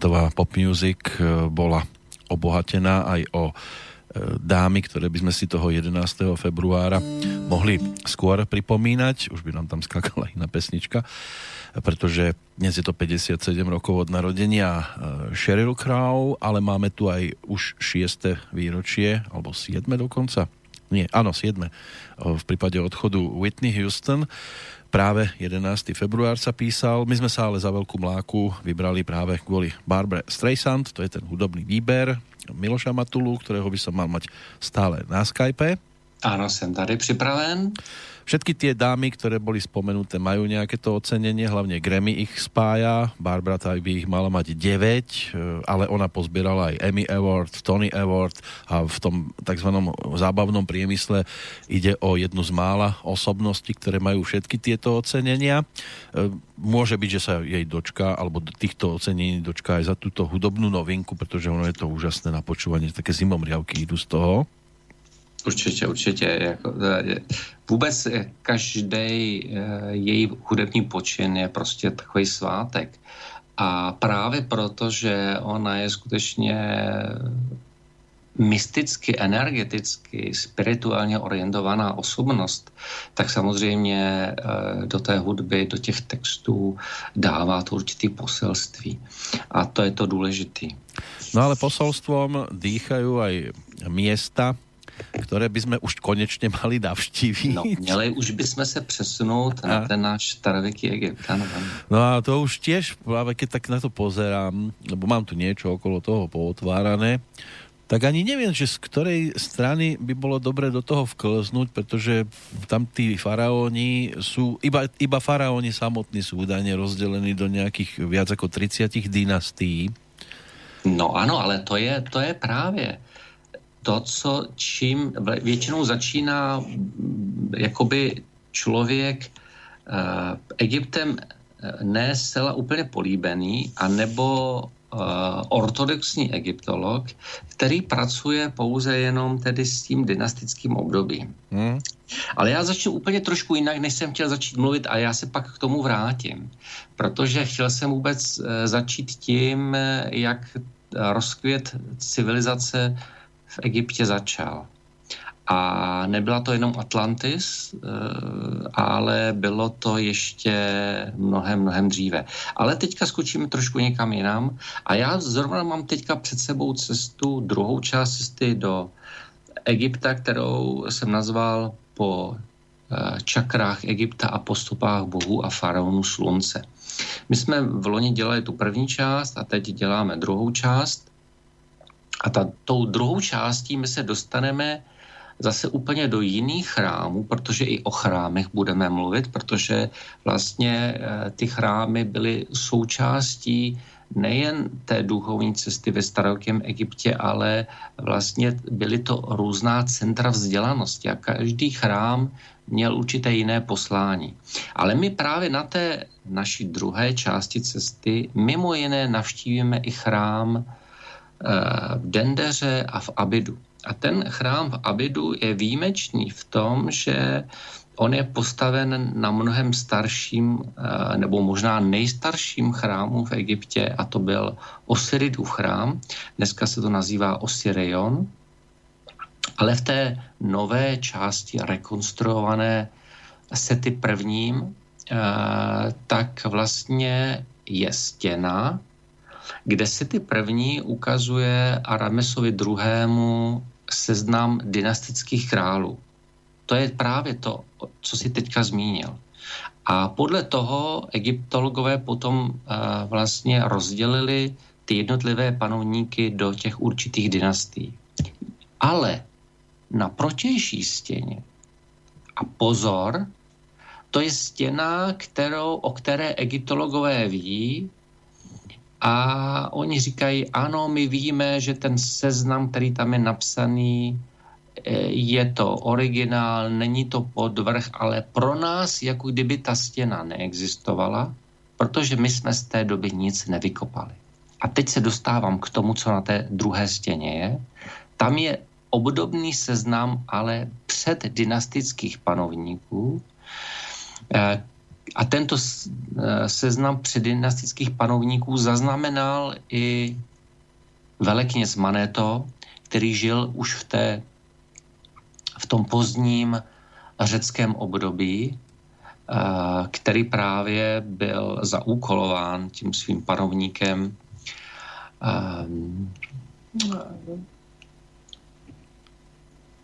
Svetová pop music e, bola obohatená aj o e, dámy, ktoré by sme si toho 11. februára mohli skôr pripomínať. Už by nám tam skákala iná pesnička, pretože dnes je to 57 rokov od narodenia e, Sheryl Crow, ale máme tu aj už 6. výročie, alebo 7. dokonca. Nie, áno, 7. V prípade odchodu Whitney Houston práve 11. február sa písal. My sme sa ale za veľkú mláku vybrali práve kvôli Barbara Streisand, to je ten hudobný výber Miloša Matulu, ktorého by som mal mať stále na Skype. Áno, som tady připraven. Všetky tie dámy, ktoré boli spomenuté, majú nejaké to ocenenie, hlavne Grammy ich spája. Barbara tak by ich mala mať 9, eh, ale ona pozbierala aj Emmy Award, Tony Award a v tom tzv. zábavnom priemysle ide o jednu z mála osobností, ktoré majú všetky tieto ocenenia. Eh, môže byť, že sa jej dočka, alebo týchto ocenení dočka aj za túto hudobnú novinku, pretože ono je to úžasné na počúvanie, také zimomriavky idú z toho. Určitě, určitě. Jako, e, vůbec každý e, její hudební počin je prostě takový svátek. A právě proto, že ona je skutečně mysticky, energeticky, spirituálně orientovaná osobnost, tak samozřejmě do té hudby, do těch textů dává to určitý poselství. A to je to důležité. No ale posolstvom dýchají aj miesta, které by jsme už konečně mali navštívit. No, měli už bychom se přesunout a. na ten náš starověký Egypt. Ano, ano. No a to už tiež, právě keď tak na to pozerám, lebo mám tu niečo okolo toho pootvárané, tak ani neviem, že z ktorej strany by bolo dobre do toho vklznúť, pretože tam tí faraóni sú, iba, iba faraóni samotní sú údajne rozdelení do nejakých viac ako 30 dynastí. No ano, ale to je, to je právě to, co čím většinou začíná jakoby člověk uh, Egyptem eh, ne zcela úplně políbený, anebo uh, ortodoxní egyptolog, který pracuje pouze jenom tedy s tím dynastickým obdobím. Hmm. Ale já začnu úplně trošku jinak, než jsem chtěl začít mluvit a já se pak k tomu vrátím. Protože chtěl jsem vůbec uh, začít tím, jak rozkvět civilizace v Egyptě začal. A nebyla to jenom Atlantis, eh, ale bylo to ještě mnohem, mnohem dříve. Ale teďka skočíme trošku někam jinam. A já zrovna mám teďka před sebou cestu, druhou část cesty do Egypta, kterou jsem nazval po eh, čakrách Egypta a postupách bohů a faraonů slunce. My jsme v loni dělali tu první část a teď děláme druhou část. A ta, tou druhou částí my se dostaneme zase úplně do jiných chrámů, protože i o chrámech budeme mluvit, protože vlastně eh, ty chrámy byly součástí nejen té duchovní cesty ve starokém Egyptě, ale vlastně byly to různá centra vzdělanosti a každý chrám měl určité jiné poslání. Ale my právě na té naší druhé části cesty mimo jiné navštívíme i chrám v Dendeře a v Abidu. A ten chrám v Abidu je výjimečný v tom, že on je postaven na mnohem starším, eh, nebo možná nejstarším chrámu v Egyptě, a to byl Osiridův chrám. Dneska se to nazývá Osirion. Ale v té nové části rekonstruované sety prvním, eh, tak vlastně je stěna, kde si ty první ukazuje Aramesovi druhému seznam dynastických králů. To je právě to, co si teďka zmínil. A podle toho egyptologové potom uh, vlastně rozdělili ty jednotlivé panovníky do těch určitých dynastí. Ale na protější stěně, a pozor, to je stěna, kterou, o které egyptologové ví, a oni říkají, ano, my víme, že ten seznam, který tam je napsaný, eh, je to originál, není to podvrh, ale pro nás, jako kdyby ta stěna neexistovala, protože my jsme z té doby nic nevykopali. A teď se dostávám k tomu, co na té druhé stěně je. Tam je obdobný seznam, ale před dynastických panovníků, eh, A tento seznam předdynastických panovníků zaznamenal i velekněz Manéto, který žil už v, té, v tom pozdním řeckém období, který právě byl zaúkolován tím svým panovníkem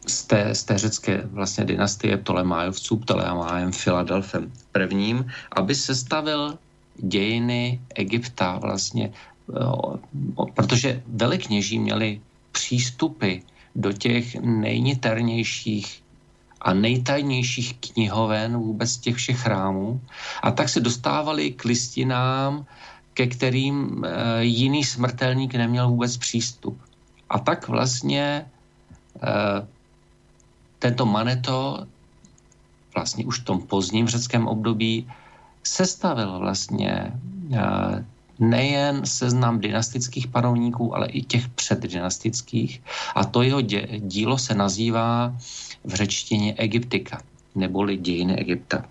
z té, z té řecké vlastně dynastie Ptolemájovců, Ptolemájem Filadelfem prvním, aby sestavil dějiny Egypta vlastně, protože velikněží měli přístupy do těch nejniternějších a nejtajnějších knihoven vůbec těch všech chrámů a tak se dostávali k listinám, ke kterým e, jiný smrtelník neměl vůbec přístup. A tak vlastně e, tento Maneto vlastně už v tom pozdním řeckém období sestavil vlastně e, nejen seznam dynastických panovníků, ale i těch předdynastických. A to jeho dílo se nazývá v řečtině Egyptika, neboli dějiny Egypta.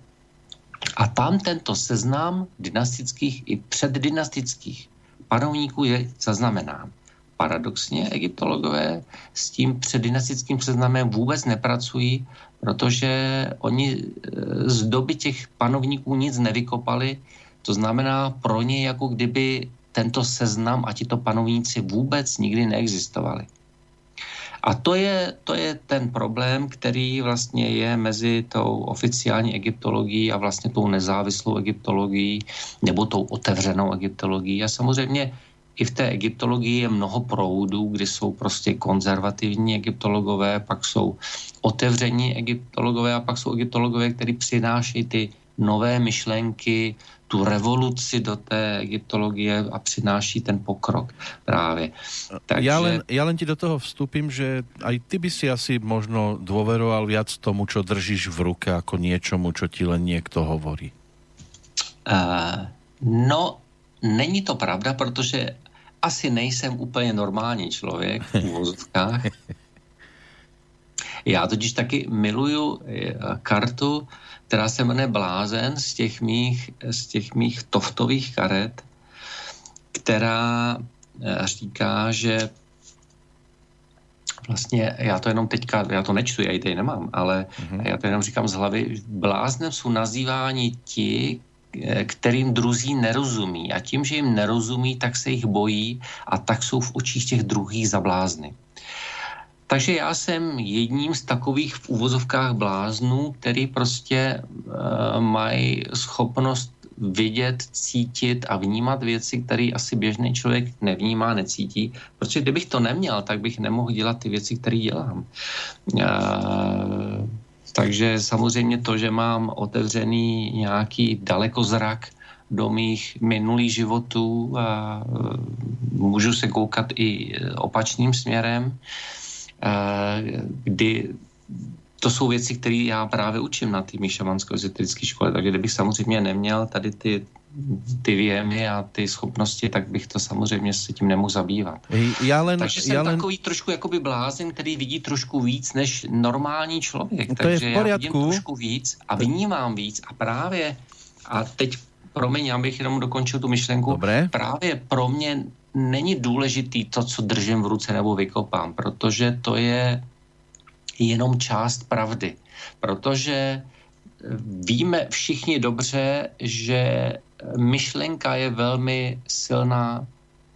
A tam tento seznam dynastických i předdynastických panovníků je zaznamenán. Paradoxně egyptologové s tím předdynastickým seznamem vůbec nepracují, protože oni e, z doby těch panovníků nic nevykopali, to znamená pro ně jako kdyby tento seznam a tito panovníci vůbec nikdy neexistovali. A to je, to je ten problém, který vlastně je mezi tou oficiální egyptologií a vlastně tou nezávislou egyptologií nebo tou otevřenou egyptologií. A samozřejmě i v té egyptologii je mnoho proudů, kdy jsou prostě konzervativní egyptologové, pak jsou otevření egyptologové a pak jsou egyptologové, kteří přinášejí ty nové myšlenky, tu revoluci do té egyptologie a přináší ten pokrok právě. Takže... Ja, len, ja len ti do toho vstupím, že aj ty by si asi možno dôveroval viac tomu, čo držíš v ruke, ako niečomu, čo ti len niekto hovorí. Uh, no, není to pravda, protože asi nejsem úplně normální člověk v úvozovkách. Já totiž taky miluju eh, kartu která se jmenuje Blázen z těch mých, z těch mých toftových karet, která eh, říká, že vlastně, já to jenom teďka, já to nečtu, já ji tady nemám, ale mm-hmm. já to jenom říkám z hlavy, bláznem jsou nazýváni ti, kterým druzí nerozumí. A tím, že jim nerozumí, tak se jich bojí a tak jsou v očích těch druhých za blázny. Takže já jsem jedním z takových v úvozovkách bláznů, který prostě uh, mají schopnost vidět, cítit a vnímat věci, které asi běžný člověk nevnímá, necítí. Protože kdybych to neměl, tak bych nemohl dělat ty věci, které dělám. Uh, takže samozřejmě to, že mám otevřený nějaký dalekozrak do mých minulých životů a uh, můžu se koukat i opačným směrem, Eh, kdy to jsou věci, které já právě učím na té šamansko-ezoterické škole, takže kdybych samozřejmě neměl tady ty ty věmy a ty schopnosti, tak bych to samozřejmě se tím nemohl zabývat. Já len, Takže jsem já len... takový trošku jakoby blázen, který vidí trošku víc než normální člověk. To Takže je v já vidím trošku víc a vnímám víc a právě a teď promiň, já bych jenom dokončil tu myšlenku. Dobré. Právě pro mě není důležitý to, co držím v ruce nebo vykopám, protože to je jenom část pravdy. Protože víme všichni dobře, že myšlenka je velmi silná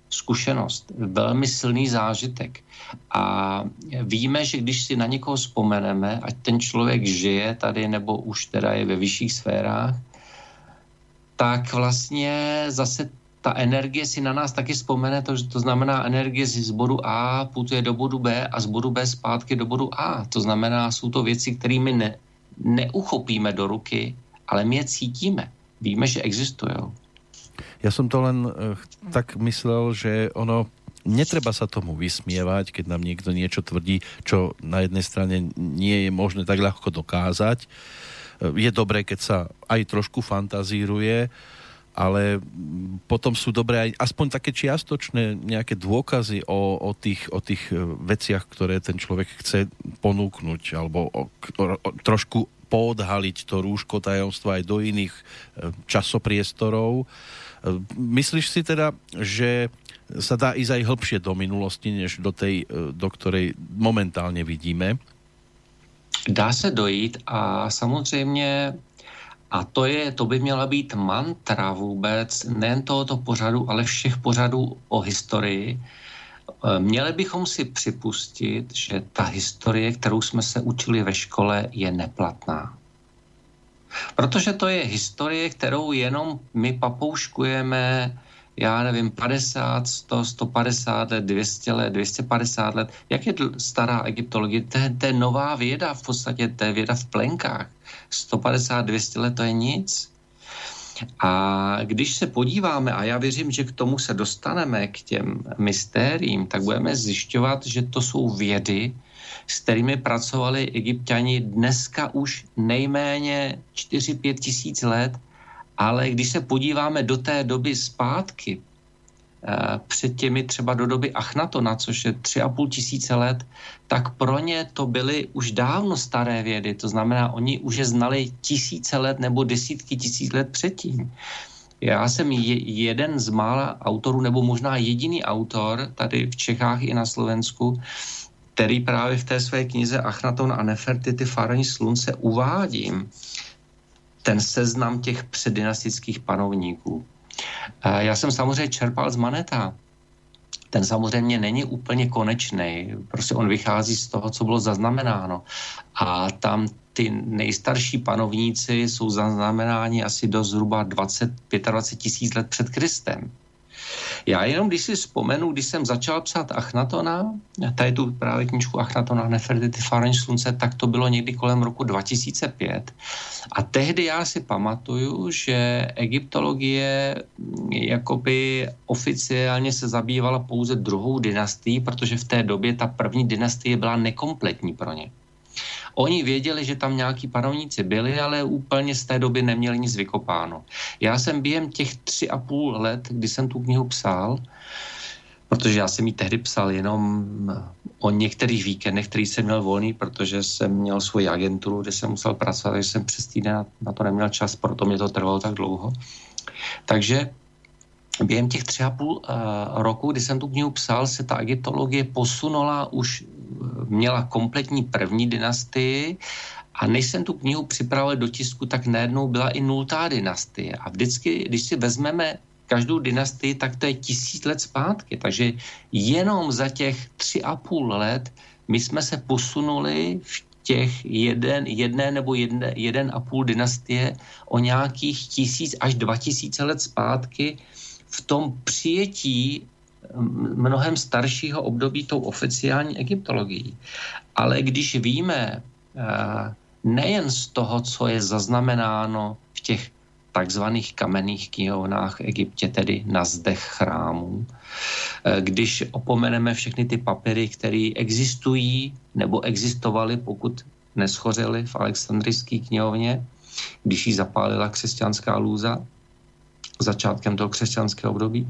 zkušenost, velmi silný zážitek. A víme, že když si na někoho vzpomeneme, ať ten člověk žije tady nebo už teda je ve vyšších sférách, tak vlastně zase ta energie si na nás taky vzpomene, to, to znamená energie z bodu A putuje do bodu B a z bodu B zpátky do bodu A. To znamená, jsou to věci, kterými ne, neuchopíme do ruky, ale my je cítíme. Víme, že existují. Já jsem to len uh, tak myslel, že ono netreba sa tomu vysmievať, keď nám niekto niečo tvrdí, čo na jednej strane nie je možné tak ľahko dokázať. Eh, je dobré, keď sa aj trošku fantazíruje, ale potom sú dobré aj aspoň také čiastočné nejaké dôkazy o, o, tých, o tých e, veciach, ktoré ten človek chce ponúknuť, alebo o, o, o, trošku podhaliť to rúško tajomstva aj do iných e, časopriestorov. E, myslíš si teda, že sa dá ísť aj hlbšie do minulosti, než do tej, e, do ktorej momentálně vidíme? Dá se dojít a samozřejmě a to, je, to by měla být mantra vůbec nejen tohoto pořadu, ale všech pořadů o historii. E, měli bychom si připustit, že ta historie, kterou jsme se učili ve škole, je neplatná. Protože to je historie, kterou jenom my papouškujeme, já nevím, 50, 100, 150 let, 200 let, 250 let. Jak je stará egyptologie? To je nová věda, v podstatě to je věda v plenkách. 150, 200 let to je nic. A když se podíváme, a já věřím, že k tomu se dostaneme, k těm mystériím, tak budeme zjišťovat, že to jsou vědy, s kterými pracovali egyptiani dneska už nejméně 4-5 tisíc let ale když se podíváme do té doby zpátky, před těmi třeba do doby Achnatona, což je tři a půl tisíce let, tak pro ně to byly už dávno staré vědy. To znamená, oni už je znali tisíce let nebo desítky tisíc let předtím. Já jsem je, jeden z mála autorů, nebo možná jediný autor tady v Čechách i na Slovensku, který právě v té své knize Achnaton a Nefertiti Farani slunce uvádím, ten seznam těch předdynastických panovníků. Já jsem samozřejmě čerpal z Maneta. Ten samozřejmě není úplně konečný. Prostě on vychází z toho, co bylo zaznamenáno. A tam ty nejstarší panovníci jsou zaznamenáni asi do zhruba 20-25 tisíc let před Kristem. Já jenom, když si vzpomenu, když jsem začal psát Achnatona, tady tu právě knižku Achnatona Nefertiti Farenč slunce, tak to bylo někdy kolem roku 2005. A tehdy já si pamatuju, že egyptologie jakoby oficiálně se zabývala pouze druhou dynastií, protože v té době ta první dynastie byla nekompletní pro ně. Oni věděli, že tam nějaký panovníci byli, ale úplně z té doby neměli nic vykopáno. Já jsem během těch tři a půl let, kdy jsem tu knihu psal, protože já jsem ji tehdy psal jenom o některých víkendech, který jsem měl volný, protože jsem měl svoji agenturu, kde jsem musel pracovat, takže jsem přes týden na to neměl čas, proto mě to trvalo tak dlouho. Takže během těch tři a půl uh, roku, kdy jsem tu knihu psal, se ta egyptologie posunula už měla kompletní první dynastii a než jsem tu knihu připravil do tisku, tak najednou byla i nultá dynastie. A vždycky, když si vezmeme každou dynastii, tak to je tisíc let zpátky. Takže jenom za těch tři a půl let my jsme se posunuli v těch jeden, jedné nebo jedne, jeden a půl dynastie o nějakých tisíc až dva tisíce let zpátky v tom přijetí mnohem staršího období tou oficiální egyptologií. Ale když víme eh, nejen z toho, co je zaznamenáno v těch takzvaných kamenných knihovnách v Egyptě, tedy na zdech chrámů. Eh, když opomeneme všechny ty papíry, které existují nebo existovaly, pokud neschořely v Alexandrijské knihovně, když ji zapálila křesťanská lůza začátkem toho křesťanského období,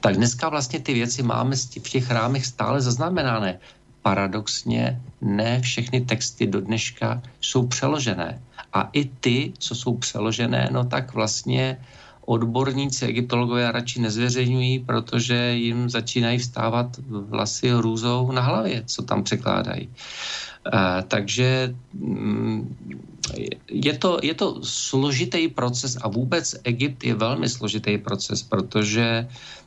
tak dneska vlastně ty věci máme v těch rámech stále zaznamenané. Paradoxně ne všechny texty do dneška jsou přeložené. A i ty, co jsou přeložené, no tak vlastně odborníci, egyptologové radši nezveřejňují, protože jim začínají vstávat vlasy hrůzou na hlavě, co tam překládají. Uh, takže um, je to, je to složitý proces a vůbec Egypt je velmi složitý proces, protože Eh,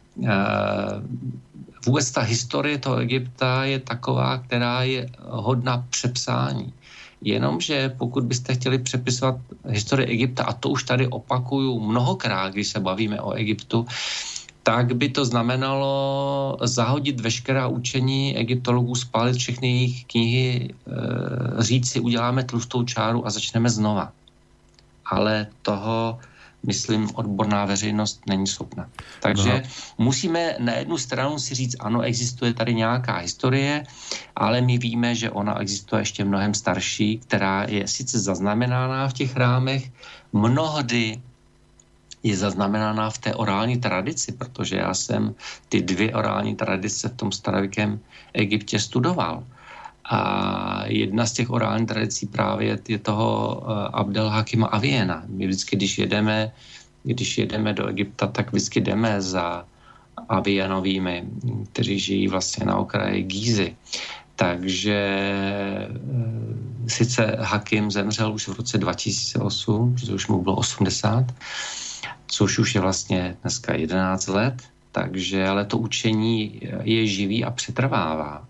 vůbec ta historie toho Egypta je taková, která je hodná přepsání. Jenomže pokud byste chtěli přepisovat historii Egypta, a to už tady opakuju mnohokrát, když se bavíme o Egyptu, tak by to znamenalo zahodit veškerá učení egyptologů, spálit všechny jejich knihy, eh, říct si, uděláme tlustou čáru a začneme znova. Ale toho myslím, odborná veřejnost není schopna. Takže no. musíme na jednu stranu si říct, ano, existuje tady nějaká historie, ale my víme, že ona existuje ještě mnohem starší, která je sice zaznamenána v těch rámech, mnohdy je zaznamenána v té orální tradici, protože já jsem ty dvě orální tradice v tom starověkém Egyptě studoval. A jedna z těch orálních tradicí právě je toho Abdel Hakima Aviena. My vždycky, když jedeme, když jedeme do Egypta, tak vždycky jdeme za Avienovými, kteří žijí vlastně na okraji Gízy. Takže sice Hakim zemřel už v roce 2008, protože už mu bylo 80, což už je vlastně dneska 11 let, takže ale to učení je živý a přetrvává.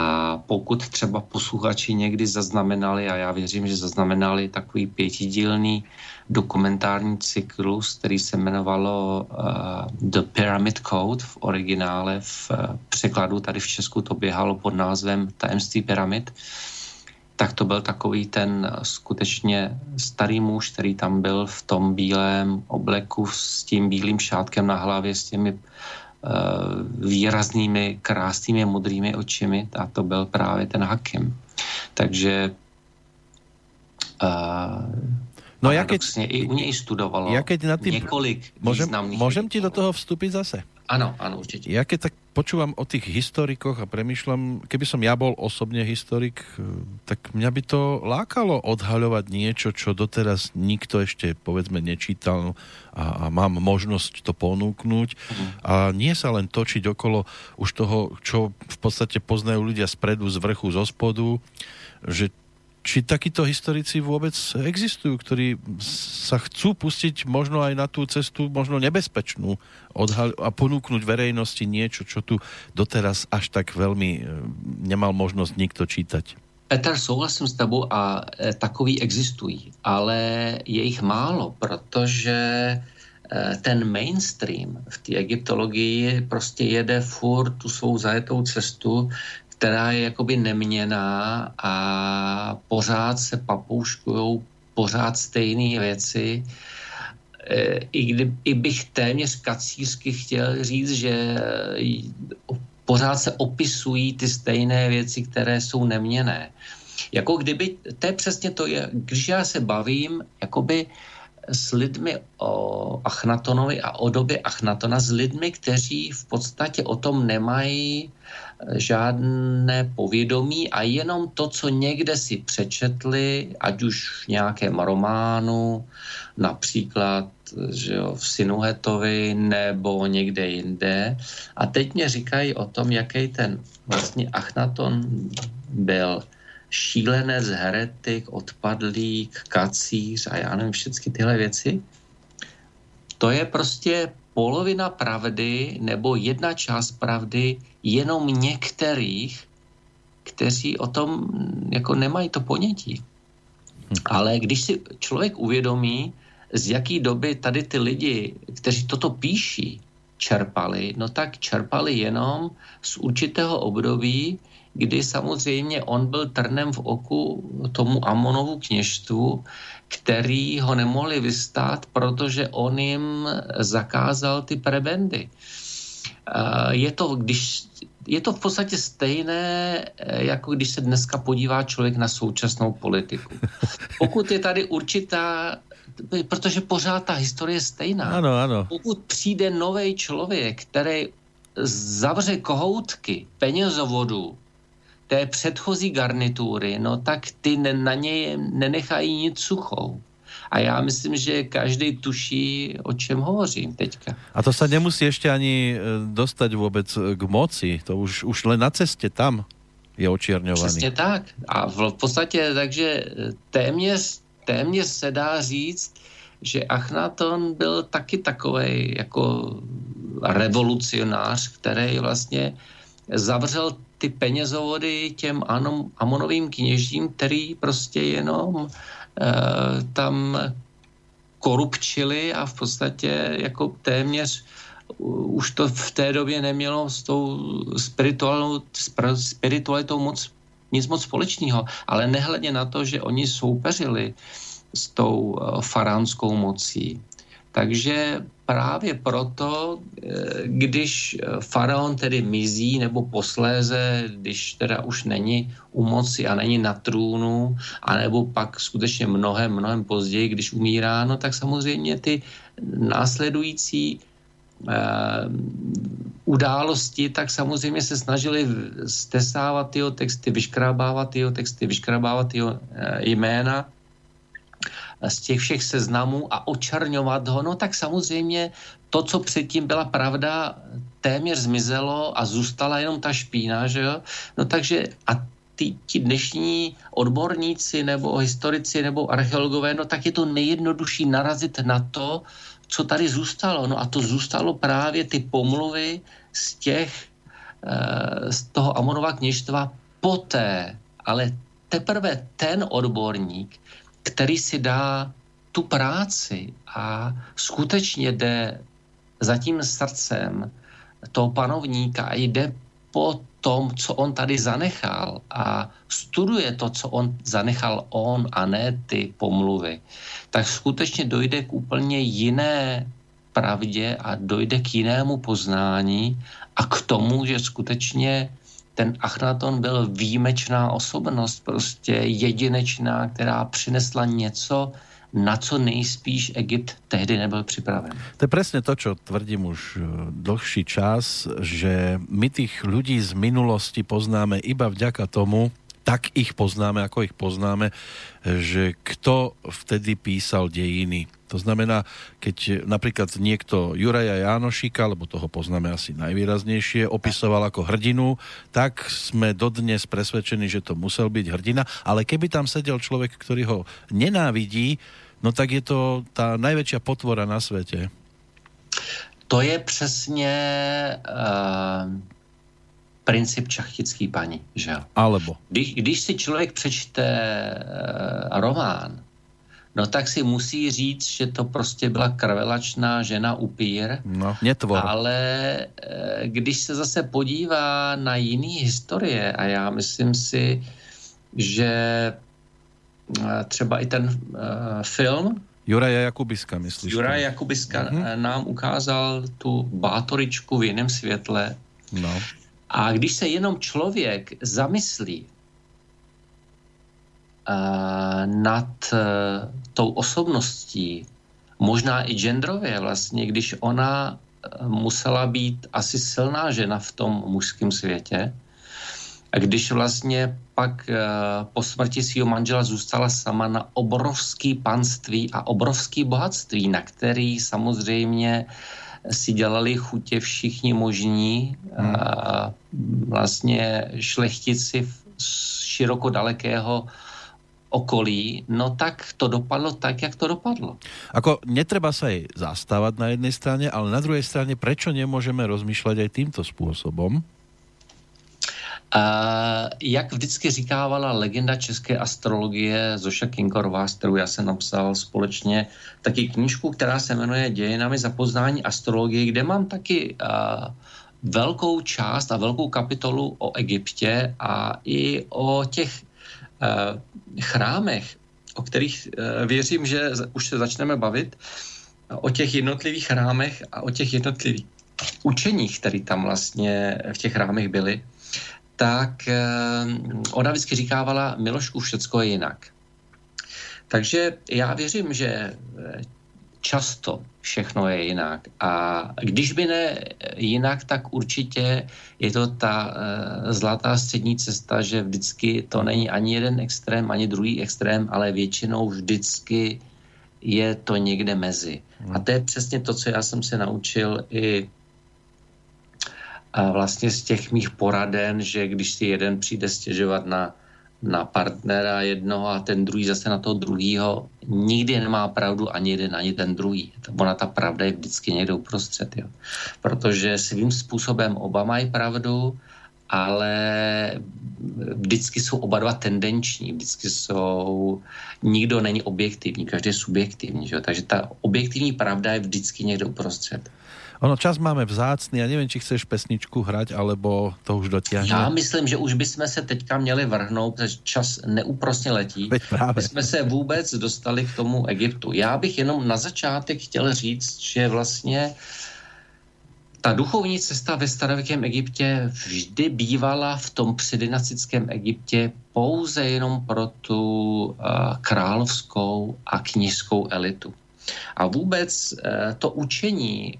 A pokud třeba posluchači někdy zaznamenali, a já věřím, že zaznamenali takový pětidílný dokumentární cyklus, který se jmenovalo uh, The Pyramid Code v originále, v uh, překladu tady v Česku to běhalo pod názvem Tajemství pyramid, tak to byl takový ten skutečně starý muž, který tam byl v tom bílém obleku s tím bílým šátkem na hlavě, s těmi výraznými, krásnými modrými očimi a to byl právě ten Hakim. Takže uh, No ja keď, i u něj studovalo ja keď na tým, několik môžem, môžem ti do toho vstúpiť zase? Áno, áno, určite. Ja keď tak počúvam o tých historikoch a premyšľam, keby som ja bol osobne historik, eh, tak mňa by to lákalo odhaľovať niečo, čo doteraz nikto ešte povedzme nečítal a, a mám možnosť to ponúknuť. Mm. A nie sa len točiť okolo už toho, čo v podstate poznajú ľudia spredu, z vrchu, zo spodu, že či takíto historici vôbec existujú, ktorí sa chcú pustiť možno aj na tú cestu, možno nebezpečnú a ponúknuť verejnosti niečo, čo tu doteraz až tak veľmi e, nemal možnosť nikto čítať. Petr, souhlasím s tebou a e, takový existují, ale je jich málo, protože e, ten mainstream v té egyptologii prostě jede furt tu svou zajetou cestu, která je jakoby neměná a pořád se papouškují pořád stejné věci. E, I, kdy, I bych téměř kacířsky chtěl říct, že pořád se opisují ty stejné věci, které jsou neměné. Jako kdyby, to je přesně to, je, když já se bavím jakoby s lidmi o Achnatonovi a o době Achnatona, s lidmi, kteří v podstatě o tom nemají žádné povědomí a jenom to, co někde si přečetli, ať už v nějakém románu, například že jo, v Sinuhetovi nebo někde jinde. A teď mě říkají o tom, jaký ten vlastně Achnaton byl šílenec, heretik, odpadlík, kacíř a já nevím, všechny tyhle věci. To je prostě polovina pravdy nebo jedna část pravdy jenom některých, kteří o tom jako nemají to ponětí. Hm. Ale když si člověk uvědomí, z jaký doby tady ty lidi, kteří toto píší, čerpali, no tak čerpali jenom z určitého období, kdy samozřejmě on byl trnem v oku tomu Amonovu kněžstvu, který ho nemohli vystát, protože on jim zakázal ty prebendy. Je to, když, je to v podstatě stejné, eh, jako když se dneska podívá člověk na současnou politiku. Pokud je tady určitá protože pořád ta historie je stejná. Ano, ano. Pokud přijde nový člověk, který zavře kohoutky penězovodu té předchozí garnitury, no tak ty na něj nenechají nic suchou. A já myslím, že každý tuší, o čem hovořím teďka. A to se nemusí ještě ani e, dostat vůbec e, k moci. To už, už len na cestě tam je očierňovaný. Přesně tak. A v podstatě takže e, téměř, téměř se dá říct, že Achnaton byl taky takový jako revolucionář, který vlastně zavřel ty penězovody těm Amonovým kněžím, který prostě jenom e, tam korupčili a v podstatě jako téměř už to v té době nemělo s tou spiritualitou, spiritualitou moc, nic moc společného. Ale nehledě na to, že oni soupeřili s tou eh, faránskou mocí. Takže právě proto, eh, když eh, faraon tedy mizí, nebo posléze, když teda už není u moci a není na trůnu, anebo pak skutečně mnohem, mnohem později, když umírá, no tak samozřejmě ty následující uh, události, tak samozřejmě se snažili stesávat jeho texty, vyškrábávat jeho texty, vyškrábávat jeho jména z těch všech seznamů a očarňovat ho, no tak samozřejmě to, co předtím byla pravda, téměř zmizelo a zůstala jenom ta špína, že jo? No takže a ty, ti dnešní odborníci nebo historici nebo archeologové, no tak je to nejjednodušší narazit na to, co tady zůstalo. No a to zůstalo právě ty pomluvy z těch, eh, z toho Amonova kněžstva poté, ale teprve ten odborník, který si dá tu práci a skutečně jde za tím srdcem toho panovníka a jde po tom, co on tady zanechal a studuje to, co on zanechal on a ne ty pomluvy, tak skutečně dojde k úplně jiné pravdě a dojde k jinému poznání a k tomu, že skutečně ten Achnaton byl výjimečná osobnost, prostě jedinečná, která přinesla něco, na co nejspíš Egypt tehdy nebyl připraven. To je přesně to, čo tvrdím už eh, dlhší čas, že my těch lidí z minulosti poznáme iba vďaka tomu, tak ich poznáme, ako ich poznáme, že kto vtedy písal dejiny. To znamená, keď napríklad niekto Juraja Jánošika, lebo toho poznáme asi najvýraznejšie, opisoval ako hrdinu, tak sme dodnes presvedčení, že to musel byť hrdina, ale keby tam sedel človek, ktorý ho nenávidí, no tak je to tá najväčšia potvora na svete. To je přesně uh, princip čachtický paní, že Alebo. Když, když si člověk přečte uh, román, no tak si musí říct, že to prostě byla krvelačná žena upír. No, netvor. Ale uh, když se zase podívá na jiný historie, a já myslím si, že uh, třeba i ten uh, film Juraja Jakubiska, myslíš? Juraja Jakubiska uh-huh. nám ukázal tu bátoričku v jiném světle. No. A když se jenom člověk zamyslí uh, nad uh, tou osobností, možná i genderově vlastně, když ona uh, musela být asi silná žena v tom mužském světě, a když vlastně pak uh, po smrti svého manžela zůstala sama na obrovský panství a obrovský bohatství, na který samozřejmě uh, si dělali chutě všichni možní, hmm. a vlastně šlechtici z široko dalekého okolí, no tak to dopadlo tak, jak to dopadlo. Ako netreba sa jej zastávať na jednej strane, ale na druhej strane, prečo nemôžeme rozmýšľať aj týmto spôsobom? Jak vždycky říkávala legenda české astrologie Zoša Kinkorová, s kterou já jsem napsal společně taky knížku, která se jmenuje Dějinami za poznání astrologie, kde mám taky velkou část a velkou kapitolu o Egyptě a i o těch chrámech, o kterých uh, věřím, že už se začneme bavit, o těch jednotlivých chrámech a o těch jednotlivých učeních, které tam vlastně v těch chrámech byly tak eh, ona vždycky říkávala, Milošku, všecko je jinak. Takže já věřím, že eh, často všechno je jinak. A když by ne jinak, tak určitě je to ta uh, zlatá střední cesta, že vždycky to není ani jeden extrém, ani druhý extrém, ale většinou vždycky je to někde mezi. A to je přesně to, co já jsem se naučil i vlastně z těch mých poraden, že když si jeden přijde stěžovat na, na partnera jednoho a ten druhý zase na toho druhýho, nikdy nemá pravdu ani jeden, ani ten druhý. Ona ta pravda je vždycky někde uprostřed. Jo. Protože svým způsobem oba mají pravdu, ale vždycky jsou oba dva tendenční, vždycky jsou, nikdo není objektivní, každý je subjektivní, že? takže ta objektivní pravda je vždycky někde uprostřed. Ono čas máme vzácný a nevím, či chceš pesničku hrať, alebo to už dotiahne. Já myslím, že už bychom se teďka měli vrhnout, protože čas neúprostně letí. My jsme se vůbec dostali k tomu Egyptu. Já bych jenom na začátek chtěl říct, že vlastně ta duchovní cesta ve starověkém Egyptě vždy bývala v tom předynastickém Egyptě pouze jenom pro tu uh, královskou a knižskou elitu. A vůbec to učení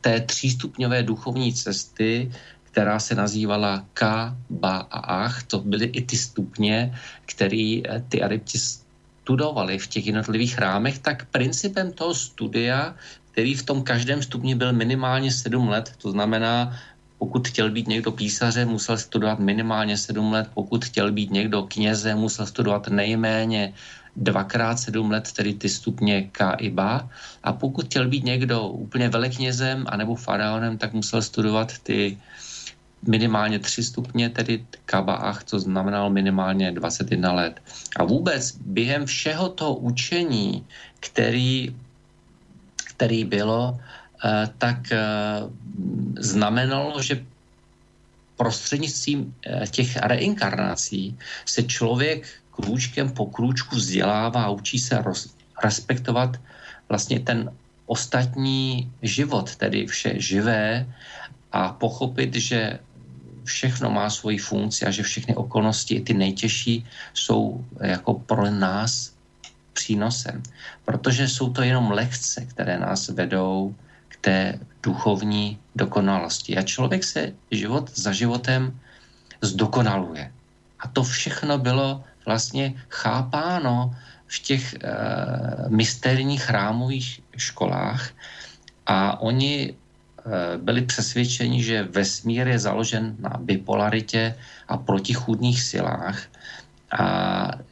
té třístupňové duchovní cesty která se nazývala K, Ba a Ach. To byly i ty stupně, které eh, ty adepti studovali v těch jednotlivých chrámech, tak principem toho studia, který v tom každém stupni byl minimálně sedm let, to znamená, pokud chtěl být někdo písaře, musel studovat minimálně sedm let, pokud chtěl být někdo kněze, musel studovat nejméně dvakrát sedm let, tedy ty stupně K i BA. A pokud chtěl být někdo úplně veleknězem anebo faraonem, tak musel studovat ty minimálně 3 stupně, tedy kabaach, to znamenalo minimálně 21 let. A vůbec během všeho toho učení, který, který bylo, eh, tak eh, znamenalo, že prostřednictvím eh, těch reinkarnací se člověk krůčkem po krůčku vzdělává a učí se roz, respektovat vlastně ten ostatní život, tedy vše živé a pochopit, že všechno má svoji funkci a že všechny okolnosti, ty nejtěžší, jsou jako pro nás přínosem. Protože jsou to jenom lekce, které nás vedou k té duchovní dokonalosti. A člověk se život za životem zdokonaluje. A to všechno bylo vlastně chápáno v těch e, mysterních chrámových školách a oni Eh, byli přesvědčeni, že vesmír je založen na bipolaritě a protichůdných silách a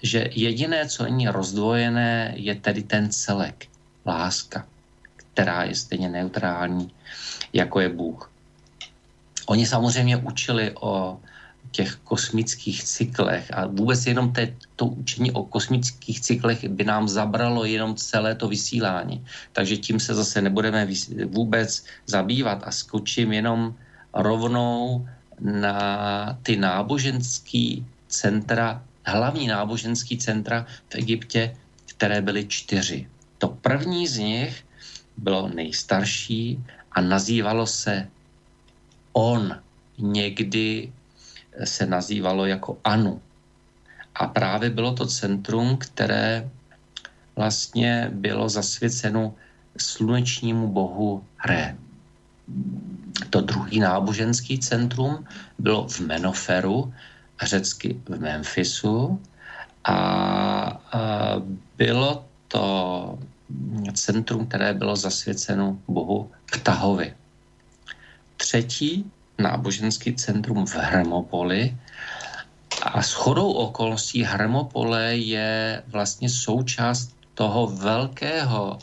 že jediné, co není rozdvojené, je tedy ten celek, láska, která je stejně neutrální, jako je Bůh. Oni samozřejmě učili o těch kosmických cyklech a vůbec jenom té, to učení o kosmických cyklech by nám zabralo jenom celé to vysílání. Takže tím se zase nebudeme vůbec zabývat a skočím jenom rovnou na ty náboženský centra, hlavní náboženský centra v Egyptě, které byly čtyři. To první z nich bylo nejstarší a nazývalo se On. Někdy se nazývalo jako Anu. A právě bylo to centrum, které vlastně bylo zasvěceno slunečnímu bohu Ré. To druhý náboženský centrum bylo v Menoferu, řecky v Memphisu, a, a bylo to centrum, které bylo zasvěceno bohu Ptahovi. Třetí náboženský centrum v Hermopoli a s chodou okolností Hermopole je vlastně součást toho velkého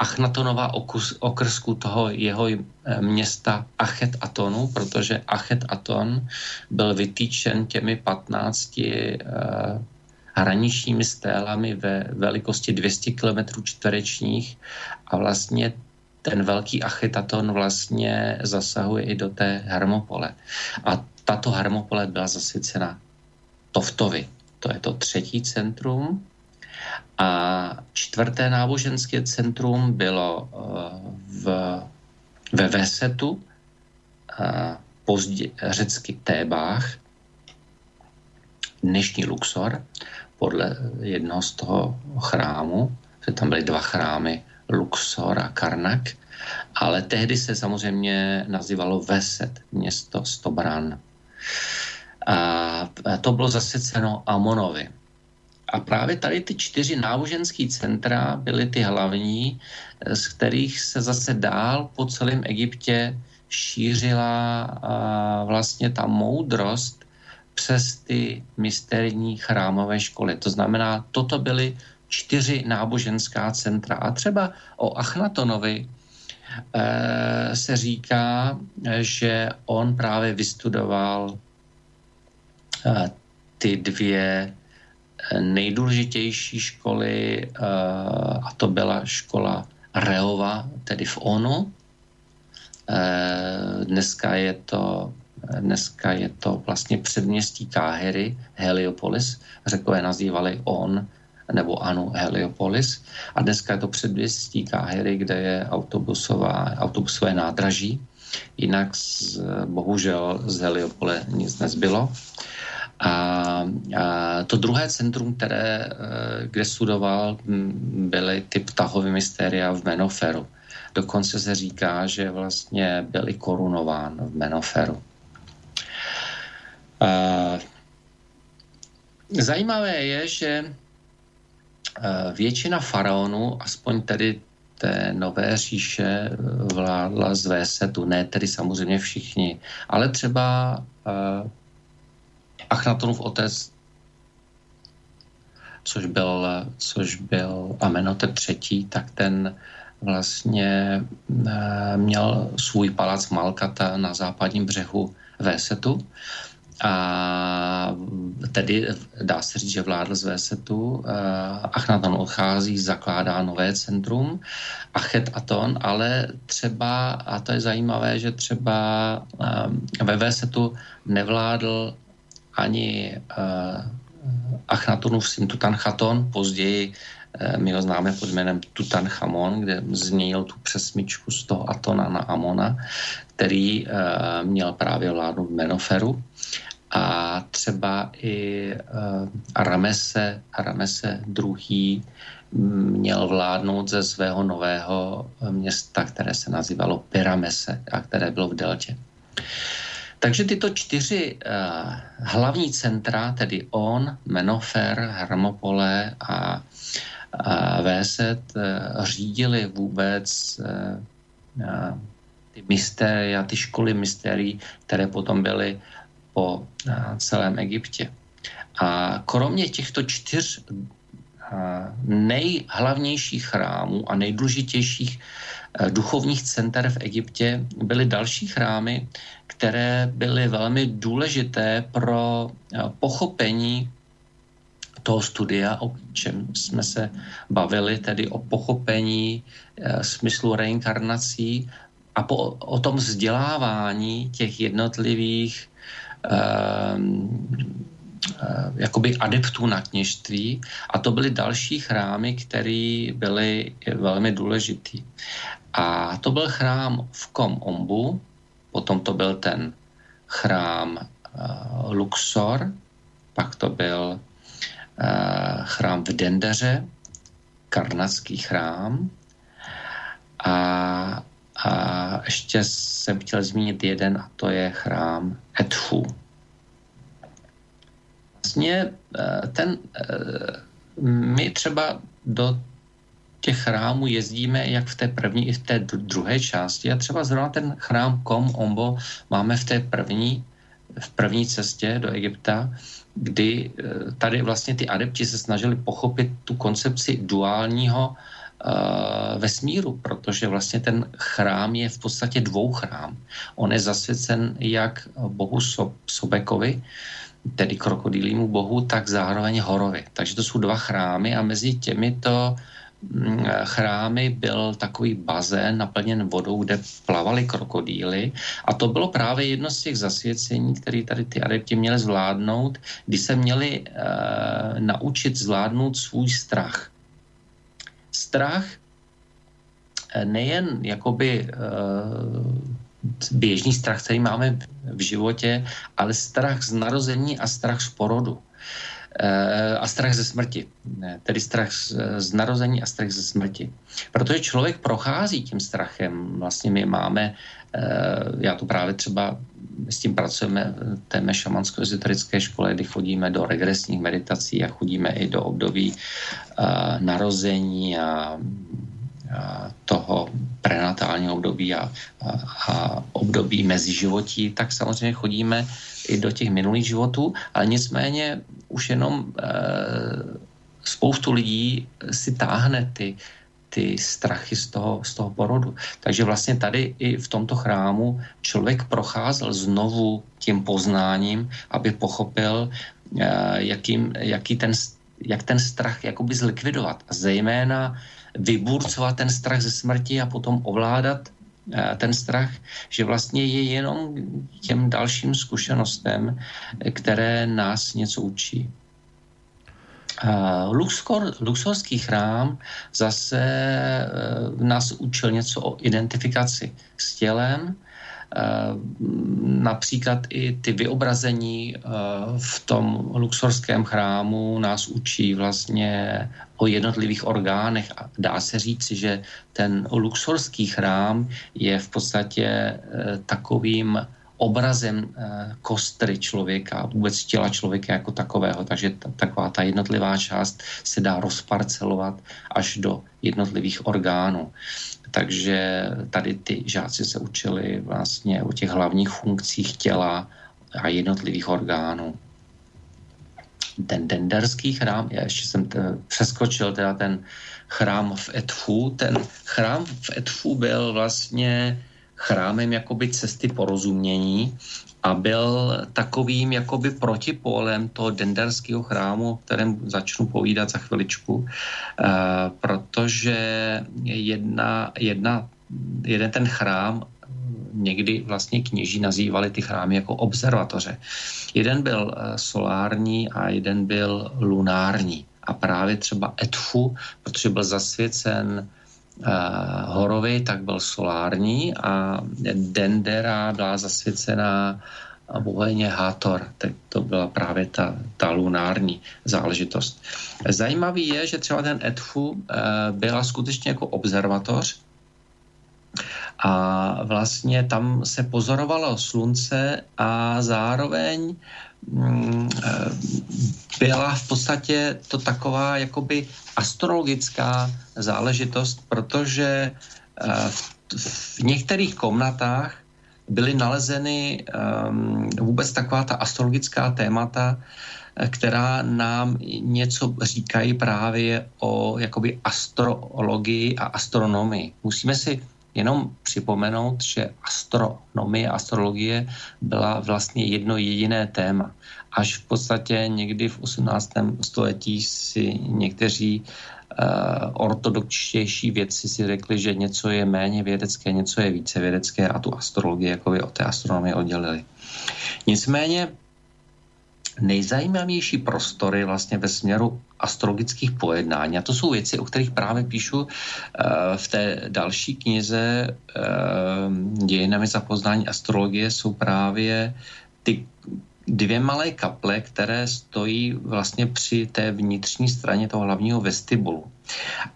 Achnatonova okrsku toho jeho eh, města Achet Atonu, protože Achet Aton byl vytýčen těmi 15 uh, eh, hraničními stélami ve velikosti 200 km čtverečních a vlastně ten velký achetaton vlastně zasahuje i do té hermopole. A tato hermopole byla zasvěcena Toftovi. To je to třetí centrum. A čtvrté náboženské centrum bylo eh, v, ve Vesetu, a pozdě, řecky Tébách, dnešní Luxor, podle jednoho z toho chrámu, že tam byly dva chrámy, Luxor a Karnak, ale tehdy se samozřejmě nazývalo Veset, město Stobran. A to bylo zasvěceno Amonovi. A právě tady ty čtyři náboženské centra byly ty hlavní, z kterých se zase dál po celém Egyptě šířila vlastně ta moudrost přes ty misterní chrámové školy. To znamená, toto byly čtyři náboženská centra. A třeba o Achnatonovi eh, se říká, že on právě vystudoval eh, ty dvě eh, nejdůležitější školy, eh, a to byla škola Reova, tedy v ONU. Dneska je to Dneska je to vlastně předměstí Káhery, Heliopolis. Řekové nazývali on nebo Anu Heliopolis. A dneska je to předměstí Káhery, kde je autobusová, autobusové nádraží. Jinak z, bohužel z Heliopole nic nezbylo. A, a to druhé centrum, které, eh, kde studoval, byly ty ptahové mystéria v Menoferu. Dokonce se říká, že vlastně byl i korunován v Menoferu. A, zajímavé je, že většina faraonů, aspoň tedy té nové říše vládla z Vésetu, ne tedy samozřejmě všichni, ale třeba uh, Achnatonův otec, což byl, což byl Amenhotep III, tak ten vlastně uh, měl svůj palác Malkata na západním břehu Vésetu a tedy dá se říct, že vládl z Vésetu. Achnaton odchází, zakládá nové centrum, Achet Aton, ale třeba, a to je zajímavé, že třeba ve Vésetu nevládl ani Achnatonův syn Tutanchaton, později my ho známe pod jménem Tutanchamon, kde změnil tu přesmičku z toho Atona na Amona, který měl právě vládnout Menoferu a třeba i uh, Ramese, Ramese II. měl vládnout ze svého nového města, které se nazývalo Pyramese a které bylo v Deltě. Takže tyto čtyři uh, hlavní centra, tedy On, Menofer, Hermopole a, a Véset, uh, řídili vůbec uh, uh, ty mystéria, ty školy mystérií, které potom byly po celém Egyptě. A kromě těchto čtyř nejhlavnějších chrámů a nejdůležitějších duchovních center v Egyptě byly další chrámy, které byly velmi důležité pro pochopení toho studia, o čem jsme se bavili, tedy o pochopení smyslu reinkarnací a po, o tom vzdělávání těch jednotlivých eh, jakoby adeptů na kněžství. A to byly další chrámy, které byly velmi důležitý. A to byl chrám v Kom Ombu, potom to byl ten chrám uh, Luxor, pak to byl uh, chrám v Dendeře, karnatský chrám. A a ještě jsem chtěl zmínit jeden a to je chrám Etfu. Vlastně eh, ten, eh, my třeba do těch chrámů jezdíme jak v té první, i v té druhé části a třeba zrovna ten chrám Kom Ombo máme v té první, v první cestě do Egypta, kdy eh, tady vlastně ty adepti se snažili pochopit tu koncepci duálního Eh, vesmíru, protože vlastně ten chrám je v podstatě dvou chrám. On je zasvěcen jak bohu Sobekovi, tedy krokodýlímu bohu, tak zároveň horovi. Takže to jsou dva chrámy a mezi těmito mm, chrámy byl takový bazén naplněn vodou, kde plavali krokodýly a to bylo právě jedno z těch zasvěcení, které tady ty adepti měli zvládnout, kdy se měli uh, naučit zvládnout svůj strach strach eh, nejen jakoby uh, běžný strach, který máme v životě, ale strach z narození a strach z porodu. Uh, a strach ze smrti. Tedy strach z, narození a strach ze smrti. Protože člověk prochází tím strachem. Vlastně my máme, já to právě třeba s tím pracujeme v té šamansko-ezoterické škole, kdy chodíme do regresních meditací a chodíme i do období uh, narození a, toho prenatálního období a, a, a období mezi životí, tak samozřejmě chodíme i do těch minulých životů, ale nicméně už jenom uh, spoustu lidí si táhne ty ty strachy z toho, z toho porodu. Takže vlastně tady i v tomto chrámu člověk procházel znovu tím poznáním, aby pochopil, eh, jakým, jaký ten, jak ten strach jakoby zlikvidovat. A zejména vyburcovat ten strach ze smrti a potom ovládat eh, ten strach, že vlastně je jenom těm dalším zkušenostem, které nás něco učí. Luxor, luxorský chrám zase uh, nás učil něco o identifikaci s tělem, například i ty vyobrazení v tom luxorském chrámu nás učí vlastně o jednotlivých orgánech a dá se říci, že ten luxorský chrám je v podstatě takovým obrazem eh, kostry člověka, vůbec těla člověka jako takového. Takže ta, taková ta jednotlivá část se dá rozparcelovat až do jednotlivých orgánů. Takže tady ty žáci se učili vlastně o těch hlavních funkcích těla a jednotlivých orgánů. Ten denderský chrám, já ještě jsem t- přeskočil teda ten chrám v Etfu. Ten chrám v Etfu byl vlastně chrámem jakoby cesty porozumění a byl takovým jakoby protipólem toho denderského chrámu, o kterém začnu povídat za chviličku, eh, protože jedna, jedna, jeden ten chrám někdy vlastně kněží nazývali ty chrámy jako observatoře. Jeden byl eh, solární a jeden byl lunární. A právě třeba Etfu, protože byl zasvěcen uh, Horovi, tak byl solární a Dendera byla zasvěcená bohyně Hathor, tak to byla právě ta, ta lunární záležitost. Zajímavý je, že třeba ten Edfu uh, byla skutečně jako observatoř a vlastně tam se pozorovalo slunce a zároveň Mm, eh, byla v podstatě to taková jakoby astrologická záležitost, protože eh, v některých komnatách byly nalezeny ehm, vůbec taková ta astrologická témata, eh, která nám něco říkají právě o jakoby astrologii a astronomii. Musíme si jenom připomenout, že astronomie, astrologie byla vlastně jedno jediné téma. Až v podstatě někdy v 18. století si někteří uh, ortodoxtější vědci si řekli, že něco je méně vědecké, něco je více vědecké a tu astrologii jako by od té astronomie oddělili. Nicméně nejzajímavější prostory vlastně ve směru astrologických pojednání. A to jsou věci, o kterých právě píšu uh, v té další knize uh, Dějinami za poznání astrologie, jsou právě ty dvě malé kaple, které stojí vlastně při té vnitřní straně toho hlavního vestibulu.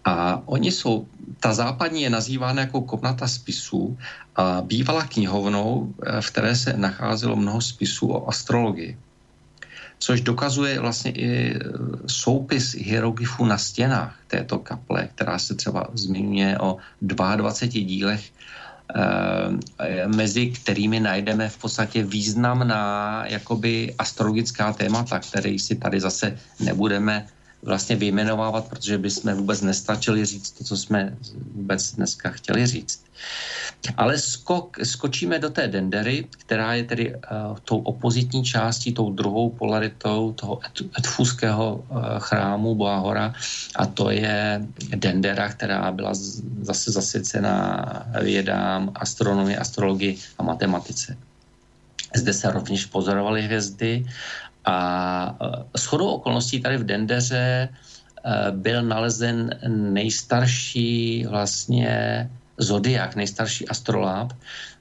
A oni jsou, ta západní je nazývána jako komnata spisů a bývala knihovnou, eh, v které se nacházelo mnoho spisů o astrologii což dokazuje vlastně i e, soupis hieroglyfů na stěnách této kaple, která se třeba zmiňuje o 22 dílech, e, mezi kterými najdeme v podstatě významná jakoby astrologická témata, které si tady zase nebudeme vlastně vyjmenovávat, protože bychom vůbec nestačili říct to, co jsme vůbec dneska chtěli říct. Ale skok, skočíme do té dendery, která je tedy uh, tou opozitní částí, tou druhou polaritou toho etfuského uh, chrámu Boahora a to je dendera, která byla z, zase zasvěcená vědám, astronomii, astrologii a matematice. Zde se rovněž pozorovaly hvězdy a e, shodou okolností tady v Dendeře e, byl nalezen nejstarší vlastně zodiak, nejstarší astroláb.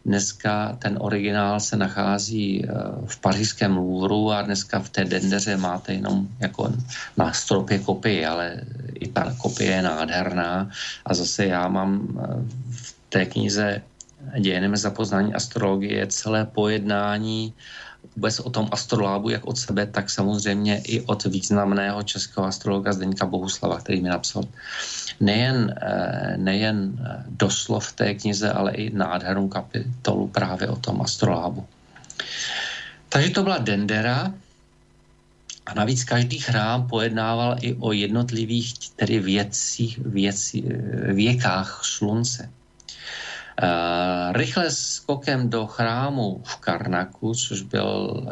Dneska ten originál se nachází e, v pařížském Louvru a dneska v té dendeře máte jenom jako na stropě kopii, ale i ta kopie je nádherná. A zase já mám v té knize Dějineme za poznání astrologie celé pojednání vůbec o tom astrolábu, jak od sebe, tak samozřejmě i od významného českého astrologa Zdeňka Bohuslava, který mi napsal nejen, eh, nejen eh, doslov té knize, ale i nádhernou kapitolu právě o tom astrolábu. Takže to byla Dendera, a navíc každý chrám pojednával i o jednotlivých tedy věcích, věcí, eh, věkách slunce. Uh, rychle skokem do chrámu v Karnaku, což byl uh,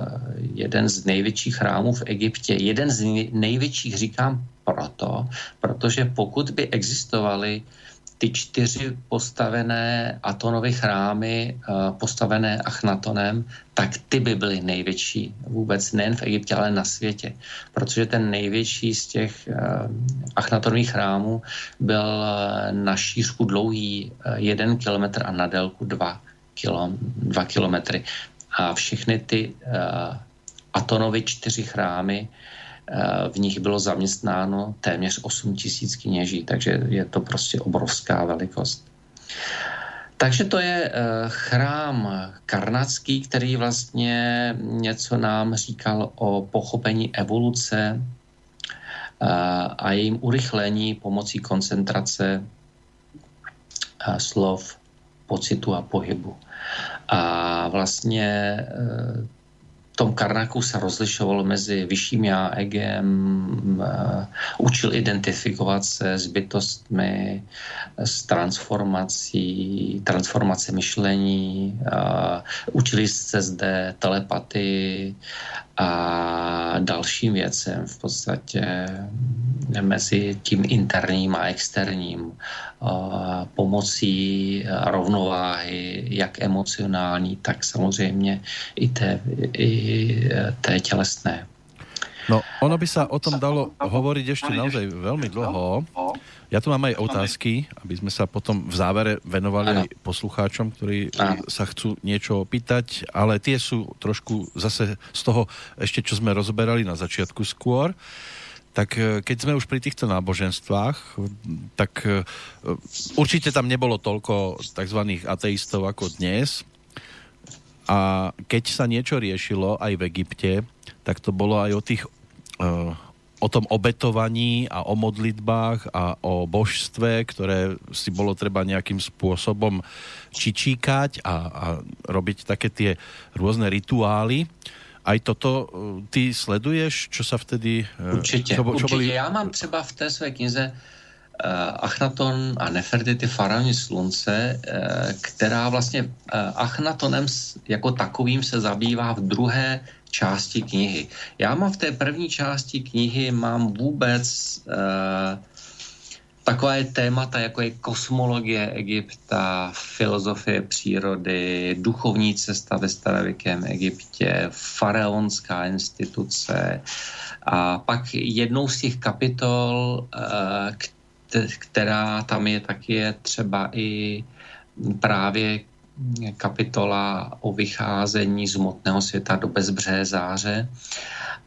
jeden z největších chrámů v Egyptě. Jeden z největších říkám proto, protože pokud by existovaly ty čtyři postavené Atonové chrámy, eh, postavené Achnatonem, tak ty by byly největší vůbec nejen v Egyptě, ale na světě. Protože ten největší z těch eh, Achnatonových chrámů byl eh, na šířku dlouhý jeden kilometr a na délku dva kilo, dva kilometry. A všechny ty Atonovy čtyři chrámy, v nich bylo zaměstnáno téměř 8 tisíc kněží, takže je to prostě obrovská velikost. Takže to je chrám karnatský, který vlastně něco nám říkal o pochopení evoluce a jejím urychlení pomocí koncentrace slov, pocitu a pohybu. A vlastně tom Karnaku se rozlišovalo mezi vyšším já, egem, uh, učil identifikovat se s bytostmi, s transformací, transformace myšlení, uh, učili se zde telepatii a dalším věcem v podstatě mezi tím interním a externím pomocí rovnováhy, jak emocionální, tak samozřejmě i té, i té tělesné. No, ono by sa o tom dalo hovoriť ešte naozaj veľmi dlho. Ja tu mám aj otázky, aby sme sa potom v závere venovali aj poslucháčom, ktorí sa chcú niečo opýtať, ale tie sú trošku zase z toho ešte, čo sme rozoberali na začiatku skôr. Tak e, keď sme už pri týchto náboženstvách, tak e, určite tam nebolo toľko tzv. ateistov ako dnes, a keď sa niečo riešilo aj v Egypte, tak to bolo aj o tých o tom obetovaní a o modlitbách a o božstve, ktoré si bolo treba nejakým spôsobom čičíkať a, a robiť také tie rôzne rituály. Aj toto uh, ty sleduješ, čo sa vtedy... Uh, určitě, čo, čo určitě. Boli... Já mám třeba v té své knize Eh, Achnaton a Nefertiti faraoni slunce, eh, která vlastně eh, Achnatonem jako takovým se zabývá v druhé části knihy. Já mám v té první části knihy mám vůbec takové témata, jako je kosmologie Egypta, filozofie přírody, duchovní cesta ve starověkém Egyptě, faraonská instituce. A pak jednou z těch kapitol, která tam je, tak je třeba i právě kapitola o vycházení z hmotného světa do bezbřehé záře.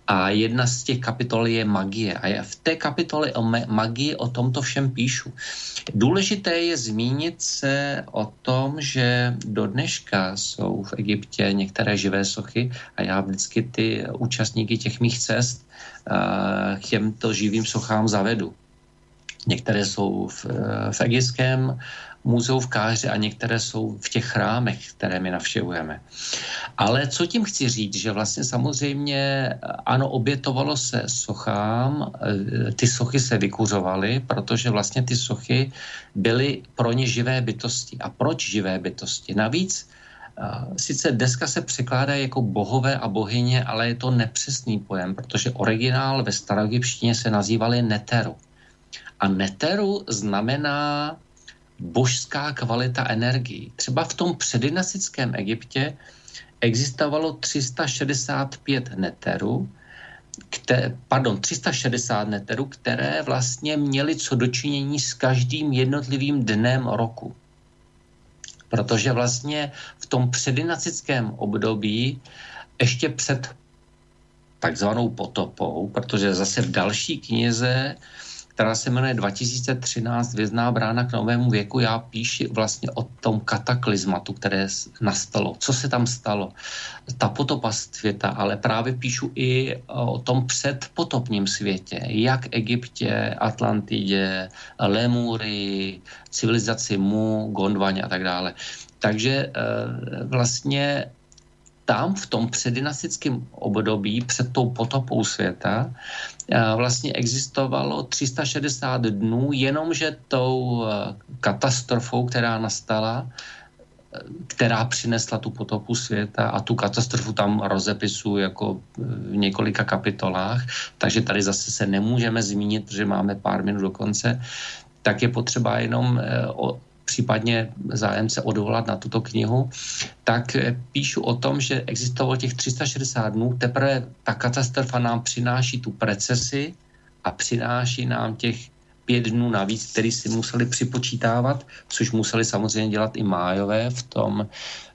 A jedna z těch kapitol je magie. A já v té kapitole o magii o tomto všem píšu. Důležité je zmínit se o tom, že do dneška jsou v Egyptě některé živé sochy a já vždycky ty účastníky těch mých cest k těmto živým sochám zavedu. Některé jsou v, v Egyptském muzeu v Káře a některé jsou v těch chrámech, které my navštěvujeme. Ale co tím chci říct, že vlastně samozřejmě ano, obětovalo se sochám, eh, ty sochy se vykuřovaly, protože vlastně ty sochy byly pro ně živé bytosti. A proč živé bytosti? Navíc eh, Sice deska se překládá jako bohové a bohyně, ale je to nepřesný pojem, protože originál ve staroegyptštině se nazývaly neteru. A neteru znamená božská kvalita energií. Třeba v tom předinasickém Egyptě existovalo 365 neterů, které, pardon, 360 neterů, které vlastně měly co dočinění s každým jednotlivým dnem roku. Protože vlastně v tom předinacickém období ještě před takzvanou potopou, protože zase v další knize která se jmenuje 2013 Vězná brána k novému věku. Já píši vlastně o tom kataklizmatu, které nastalo. Co se tam stalo? Ta potopa světa, ale právě píšu i o tom předpotopním světě. Jak Egyptě, Atlantidě, Lemury, civilizaci Mu, Gondvaně a tak dále. Takže eh, vlastně tam v tom předinastickém období, před tou potopou světa, eh, vlastně existovalo 360 dnů, jenomže tou eh, katastrofou, která nastala, eh, která přinesla tu potopu světa a tu katastrofu tam rozepisu jako v několika kapitolách, takže tady zase se nemůžeme zmínit, protože máme pár minut do konce, tak je potřeba jenom případně zájem se odvolat na tuto knihu, tak eh, píšu o tom, že existovalo těch 360 dnů, teprve ta katastrofa nám přináší tu precesi a přináší nám těch pět dnů navíc, který si museli připočítávat, což museli samozřejmě dělat i májové v tom,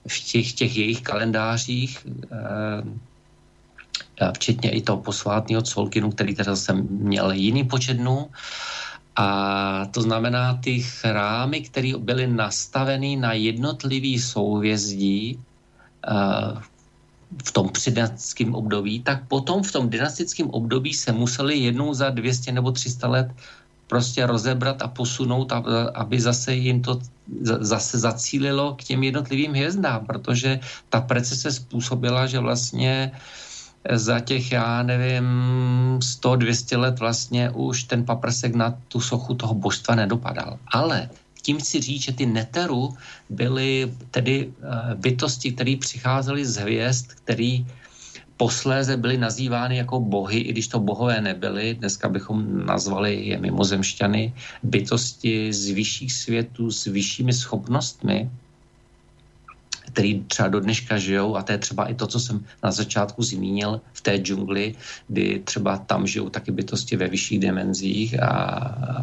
v těch, těch jejich kalendářích, eh, včetně i toho posvátného Colkinu, který teda jsem měl jiný počet dnů. A to znamená, ty chrámy, které byly nastaveny na jednotlivý souvězdí eh, v tom předdynastickém období, tak potom v tom dynastickém období se museli jednou za 200 nebo 300 let prostě rozebrat a posunout, aby zase jim to zase zacílilo k těm jednotlivým hvězdám, protože ta precese způsobila, že vlastně za těch, já nevím, 100-200 let vlastně už ten paprsek na tu sochu toho božstva nedopadal. Ale tím chci říct, že ty neteru byly tedy eh, bytosti, které přicházely z hvězd, které posléze byly nazývány jako bohy, i když to bohové nebyly. Dneska bychom nazvali je mimozemšťany, bytosti z vyšších světů, s vyššími schopnostmi, který třeba do dneška žijou a to je třeba i to, co jsem na začátku zmínil v té džungli, kdy třeba tam žijou taky bytosti ve vyšších dimenzích a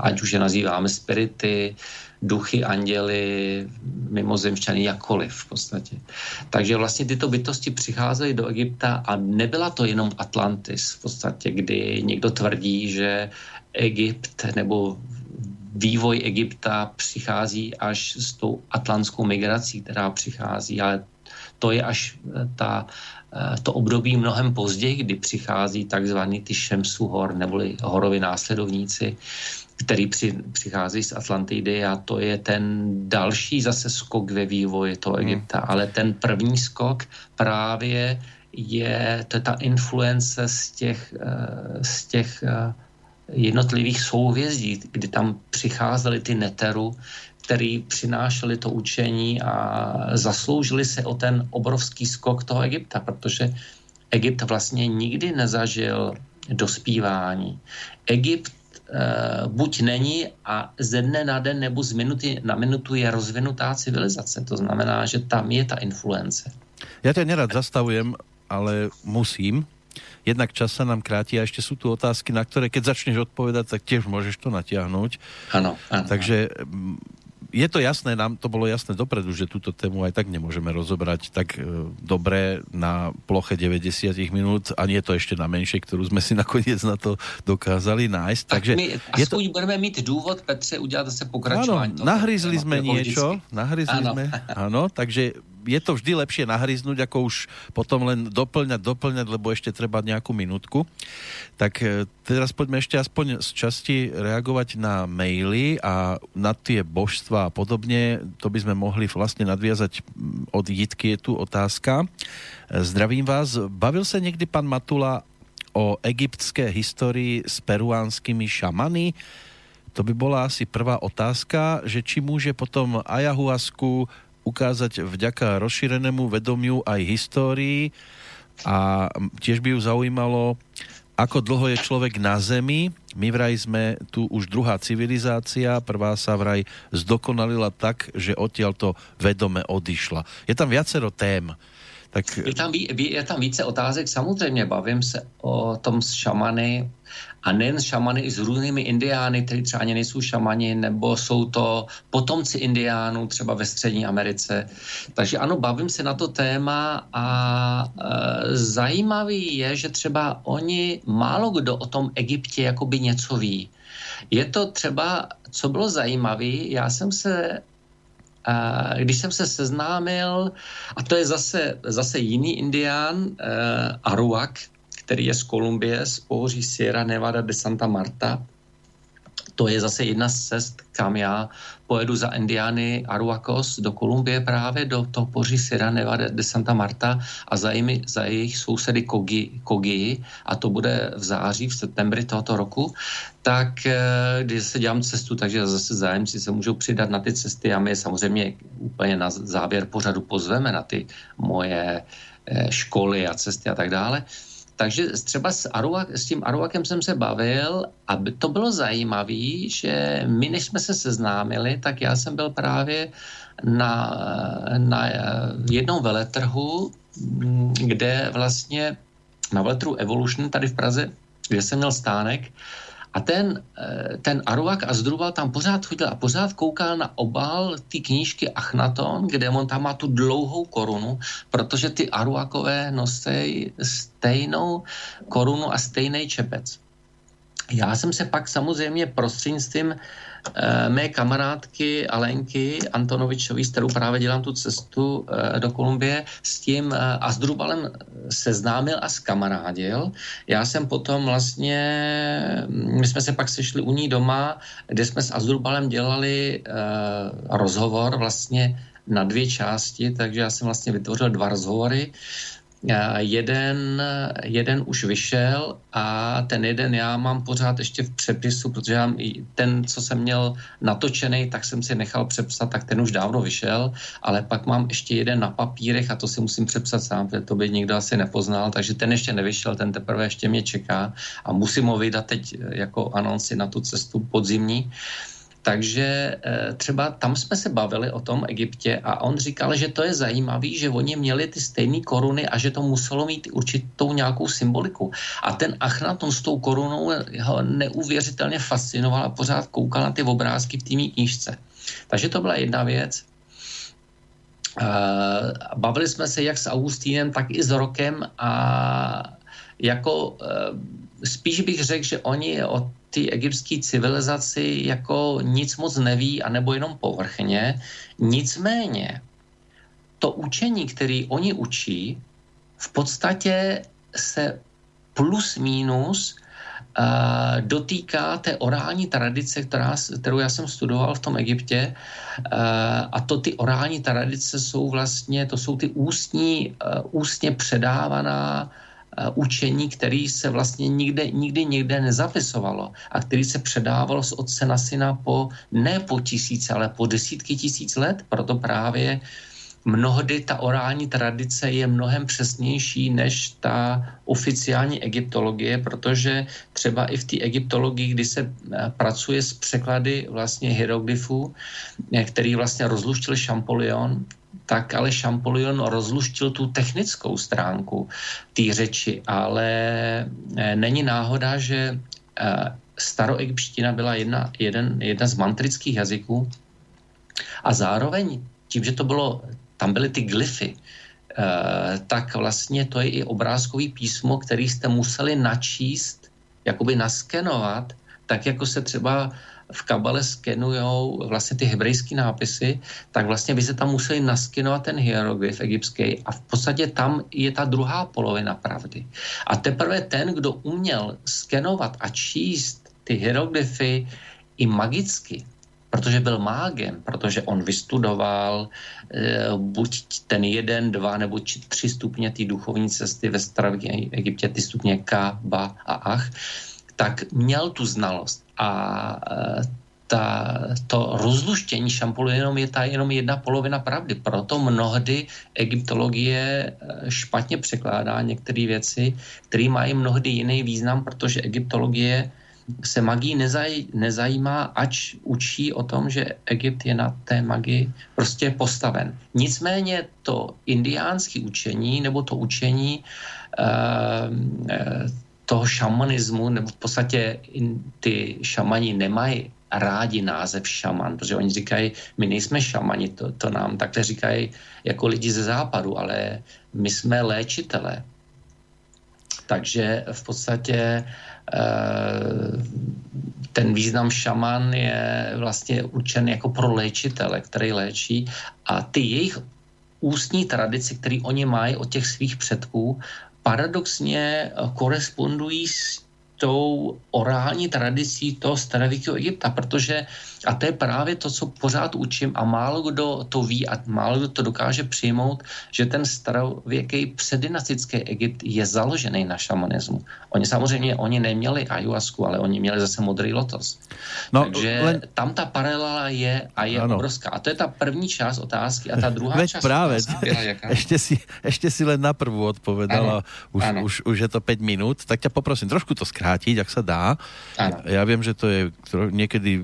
ať už je nazýváme spirity, duchy, anděly, mimozemšťany, jakkoliv v podstatě. Takže vlastně tyto bytosti přicházely do Egypta a nebyla to jenom Atlantis v podstatě, kdy někdo tvrdí, že Egypt nebo vývoj Egypta přichází až s tou atlantskou migrací, která přichází, ale to je až eh, ta, eh, to období mnohem později, kdy přichází takzvaný ty Šemsu hor, neboli horovi následovníci, který při, přichází z Atlantidy a to je ten další zase skok ve vývoji toho hmm. Egypta. Hmm. Ale ten první skok právě je, to je ta influence z těch, eh, z těch jednotlivých souvězdí, kdy tam přicházely ty neteru, který přinášeli to učení a zasloužili se o ten obrovský skok toho Egypta, protože Egypt vlastně nikdy nezažil dospívání. Egypt e, buď není a ze dne na den nebo z minuty na minutu je rozvinutá civilizace. To znamená, že tam je ta influence. Já tě nerad zastavujem, ale musím, jednak čas sa nám kráti a ešte sú tu otázky, na ktoré keď začneš odpovedať, tak tiež môžeš to natiahnuť. Áno. Takže mm, je to jasné, nám to bolo jasné dopredu, že túto tému aj tak nemôžeme rozobrať tak e, dobre na ploche 90 minút a nie to ešte na menšej, ktorú sme si nakoniec na to dokázali nájsť. Tak Takže my je to... budeme mít důvod, Petře, udělat zase pokračování. Áno, nahryzli sme niečo, nahryzli sme, áno, takže je to vždy lepšie nahryznúť, ako už potom len doplňať, doplňať, lebo ešte treba nejakú minútku. Tak e, teraz poďme ešte aspoň z časti reagovať na maily a na tie božstva a podobne. To by sme mohli vlastne nadviazať od Jitky, je tu otázka. E, zdravím vás. Bavil sa niekdy pan Matula o egyptské historii s peruánskymi šamany? To by bola asi prvá otázka, že či môže potom ayahuasku ukázať vďaka rozšírenému vedomiu aj histórii a tiež by ju zaujímalo, ako dlho je človek na Zemi. My vraj sme tu už druhá civilizácia, prvá sa vraj zdokonalila tak, že odtiaľ to vedome odišla. Je tam viacero tém. Tak... Je, tam, je tam více otázek, samozřejmě bavím se o tom s šamany a nejen šamany i s různými indiány, kteří třeba ani nejsou šamani, nebo jsou to potomci indiánů třeba ve Střední Americe. Takže ano, bavím se na to téma a e, zajímavý je, že třeba oni, málo kdo o tom Egyptě jakoby něco ví. Je to třeba, co bylo zajímavé, já jsem se když jsem se seznámil, a to je zase, zase jiný indián, uh, Aruak, který je z Kolumbie, z pohoří Sierra Nevada de Santa Marta. To je zase jedna z cest, kam já pojedu za Indiány Aruacos do Kolumbie právě, do toho poří Sierra Nevada de Santa Marta a za, jimi, za jejich sousedy Kogi, Kogi, a to bude v září, v septembri tohoto roku, tak eh, když se dělám cestu, takže zase zájemci se můžou přidat na ty cesty a my je samozřejmě úplně na závěr pořadu pozveme na ty moje eh, školy a cesty a tak dále. Takže třeba s, Aruak, s tím Aruakem jsem se bavil a to bylo zajímavé, že my, než jsme se seznámili, tak já jsem byl právě na, na jednom veletrhu, kde vlastně na veletrhu Evolution tady v Praze, kde jsem měl stánek A ten, eh, ten Aruak a Zdrubal tam pořád chodil a pořád koukal na obal té knížky Achnaton, kde on tam má tu dlouhou korunu, protože ty Aruakové nosí stejnou korunu a stejný čepec. Já jsem se pak samozřejmě prostřednictvím Eh, mé kamarádky Alenky Antonovičový, s kterou právě dělám tu cestu eh, do Kolumbie, s tím eh, a s Drubalem seznámil a skamarádil. Já jsem potom vlastně, my jsme se pak sešli u ní doma, kde jsme s Azdrubalem dělali rozhovor vlastně na dvě části, takže já jsem vlastně vytvořil dva rozhovory. Jeden, jeden už vyšel a ten jeden já mám pořád ještě v přepisu, protože já, ten, co jsem měl natočený, tak jsem si nechal přepsat, tak ten už dávno vyšel, ale pak mám ještě jeden na papírech a to si musím přepsat sám, protože to by nikdo asi nepoznal, takže ten ještě nevyšel, ten teprve ještě mě čeká a musím ho vydat teď jako anonci na tu cestu podzimní. Uh, takže eh, třeba tam jsme se bavili o tom Egyptě a on říkal, že to je zajímavé, že oni měli ty stejné koruny a že to muselo mít určitou nějakou symboliku. A ten Achnaton s tou korunou ho neuvěřitelně fascinoval a pořád koukal na ty obrázky v té knížce. Takže to byla jedna věc. Eh, bavili jsme se jak s Augustínem, tak i s Rokem a jako eh, spíš bych řekl, že oni od té egyptské civilizaci jako nic moc neví, anebo jenom povrchně. Nicméně to učení, který oni učí, v podstatě se plus minus uh, dotýká té orální tradice, která, kterou já jsem studoval v tom Egyptě. Uh, a to ty orální tradice jsou vlastně, to jsou ty ústní, uh, ústně předávaná učení, který se vlastně nikde, nikdy nikde nezapisovalo a který se předávalo z otce na syna po, ne po tisíce, ale po desítky tisíc let. Proto právě mnohdy ta orální tradice je mnohem přesnější než ta oficiální egyptologie, protože třeba i v té egyptologii, kdy se eh, pracuje s překlady vlastně hieroglyfů, eh, který vlastně rozluštil Champollion, tak ale Champollion rozluštil tu technickou stránku té řeči, ale eh, není náhoda, že eh, staroegypština byla jedna, jeden, jedna z mantrických jazyků. A zároveň tím, že to bylo, tam byly ty glyfy, eh, tak vlastně to je i obrázkový písmo, který jste museli načíst, jakoby naskenovat, tak jako se třeba v Kabale skenujou vlastně ty hebrejské nápisy, tak vlastně by se tam museli naskenovat ten hieroglyf egyptský a v podstatě tam je ta druhá polovina pravdy. A teprve ten, kdo uměl skenovat a číst ty hieroglyfy i magicky, protože byl mágem, protože on vystudoval e, buď ten jeden, dva nebo či, tři stupně té duchovní cesty ve starém Egyptě, ty stupně K, Ba a Ach, tak měl tu znalost a e, ta, to rozluštění šampulu jenom je ta jenom jedna polovina pravdy. Proto mnohdy egyptologie e, špatně překládá některé věci, které mají mnohdy jiný význam, protože egyptologie se magii nezaj, nezajímá, ač učí o tom, že Egypt je na té magii prostě postaven. Nicméně to indiánské učení nebo to učení uh, toho šamanismu, nebo v podstatě ty šamani nemají rádi název šaman, protože oni říkají, my nejsme šamani, to, to nám takhle říkají jako lidi ze západu, ale my jsme léčitelé. Takže v podstatě eh, ten význam šaman je vlastně určen jako pro léčitele, který léčí a ty jejich ústní tradice, které oni mají od těch svých předků, paradoxně korespondují s tou orální tradicí toho starověkého Egypta, protože a to je právě to, co pořád učím a málo kdo to ví a málo kdo to dokáže přijmout, že ten starověký předynastický Egypt je založený na šamanismu. Oni samozřejmě, oni neměli ayahuasku, ale oni měli zase modrý lotos. No, Takže len... tam ta paralela je a je ano. obrovská. A to je ta první část otázky a ta druhá Veď část právě, jaká? Ještě si, ještě si len na prvú odpovedala, ano. Už, ano. Už, už je to 5 minút, tak ťa poprosím trošku to skrátiť, ak sa dá. Ano. Ja viem, že to je niekedy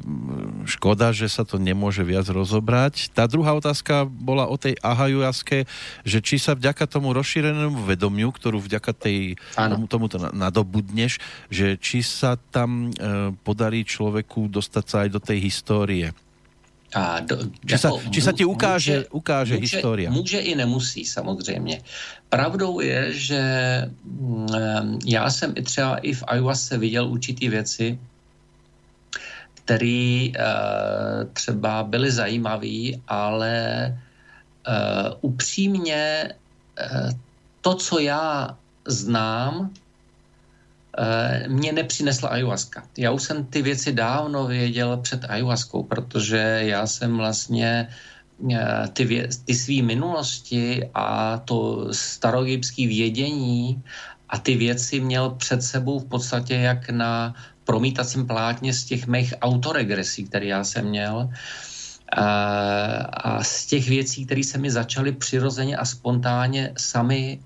škoda, že sa to nemôže viac rozobrať. Tá druhá otázka bola o tej ahajujaske, že či sa vďaka tomu rozšírenému vedomiu, ktorú vďaka tej, tomu, tomuto nadobudneš, že či sa tam e, podarí človeku dostať sa aj do tej histórie. A do, či, jako, sa, či sa ti ukáže, může, ukáže může, história? Může i nemusí, samozřejmě. Pravdou je, že mm, já jsem i třeba i v ayahuasce viděl určitý věci, které uh, třeba byly zajímavé, ale uh, upřímně uh, to, co já znám, Eh, mě nepřinesla ayahuasca. Já už jsem ty věci dávno věděl před ayahuaskou, protože já jsem vlastně eh, ty, vě, ty svý minulosti a to staroegyptské vědění a ty věci měl před sebou v podstatě jak na promítacím plátně z těch mých autoregresí, které já jsem měl. A, a z těch věcí, které se mi začaly přirozeně a spontánně sami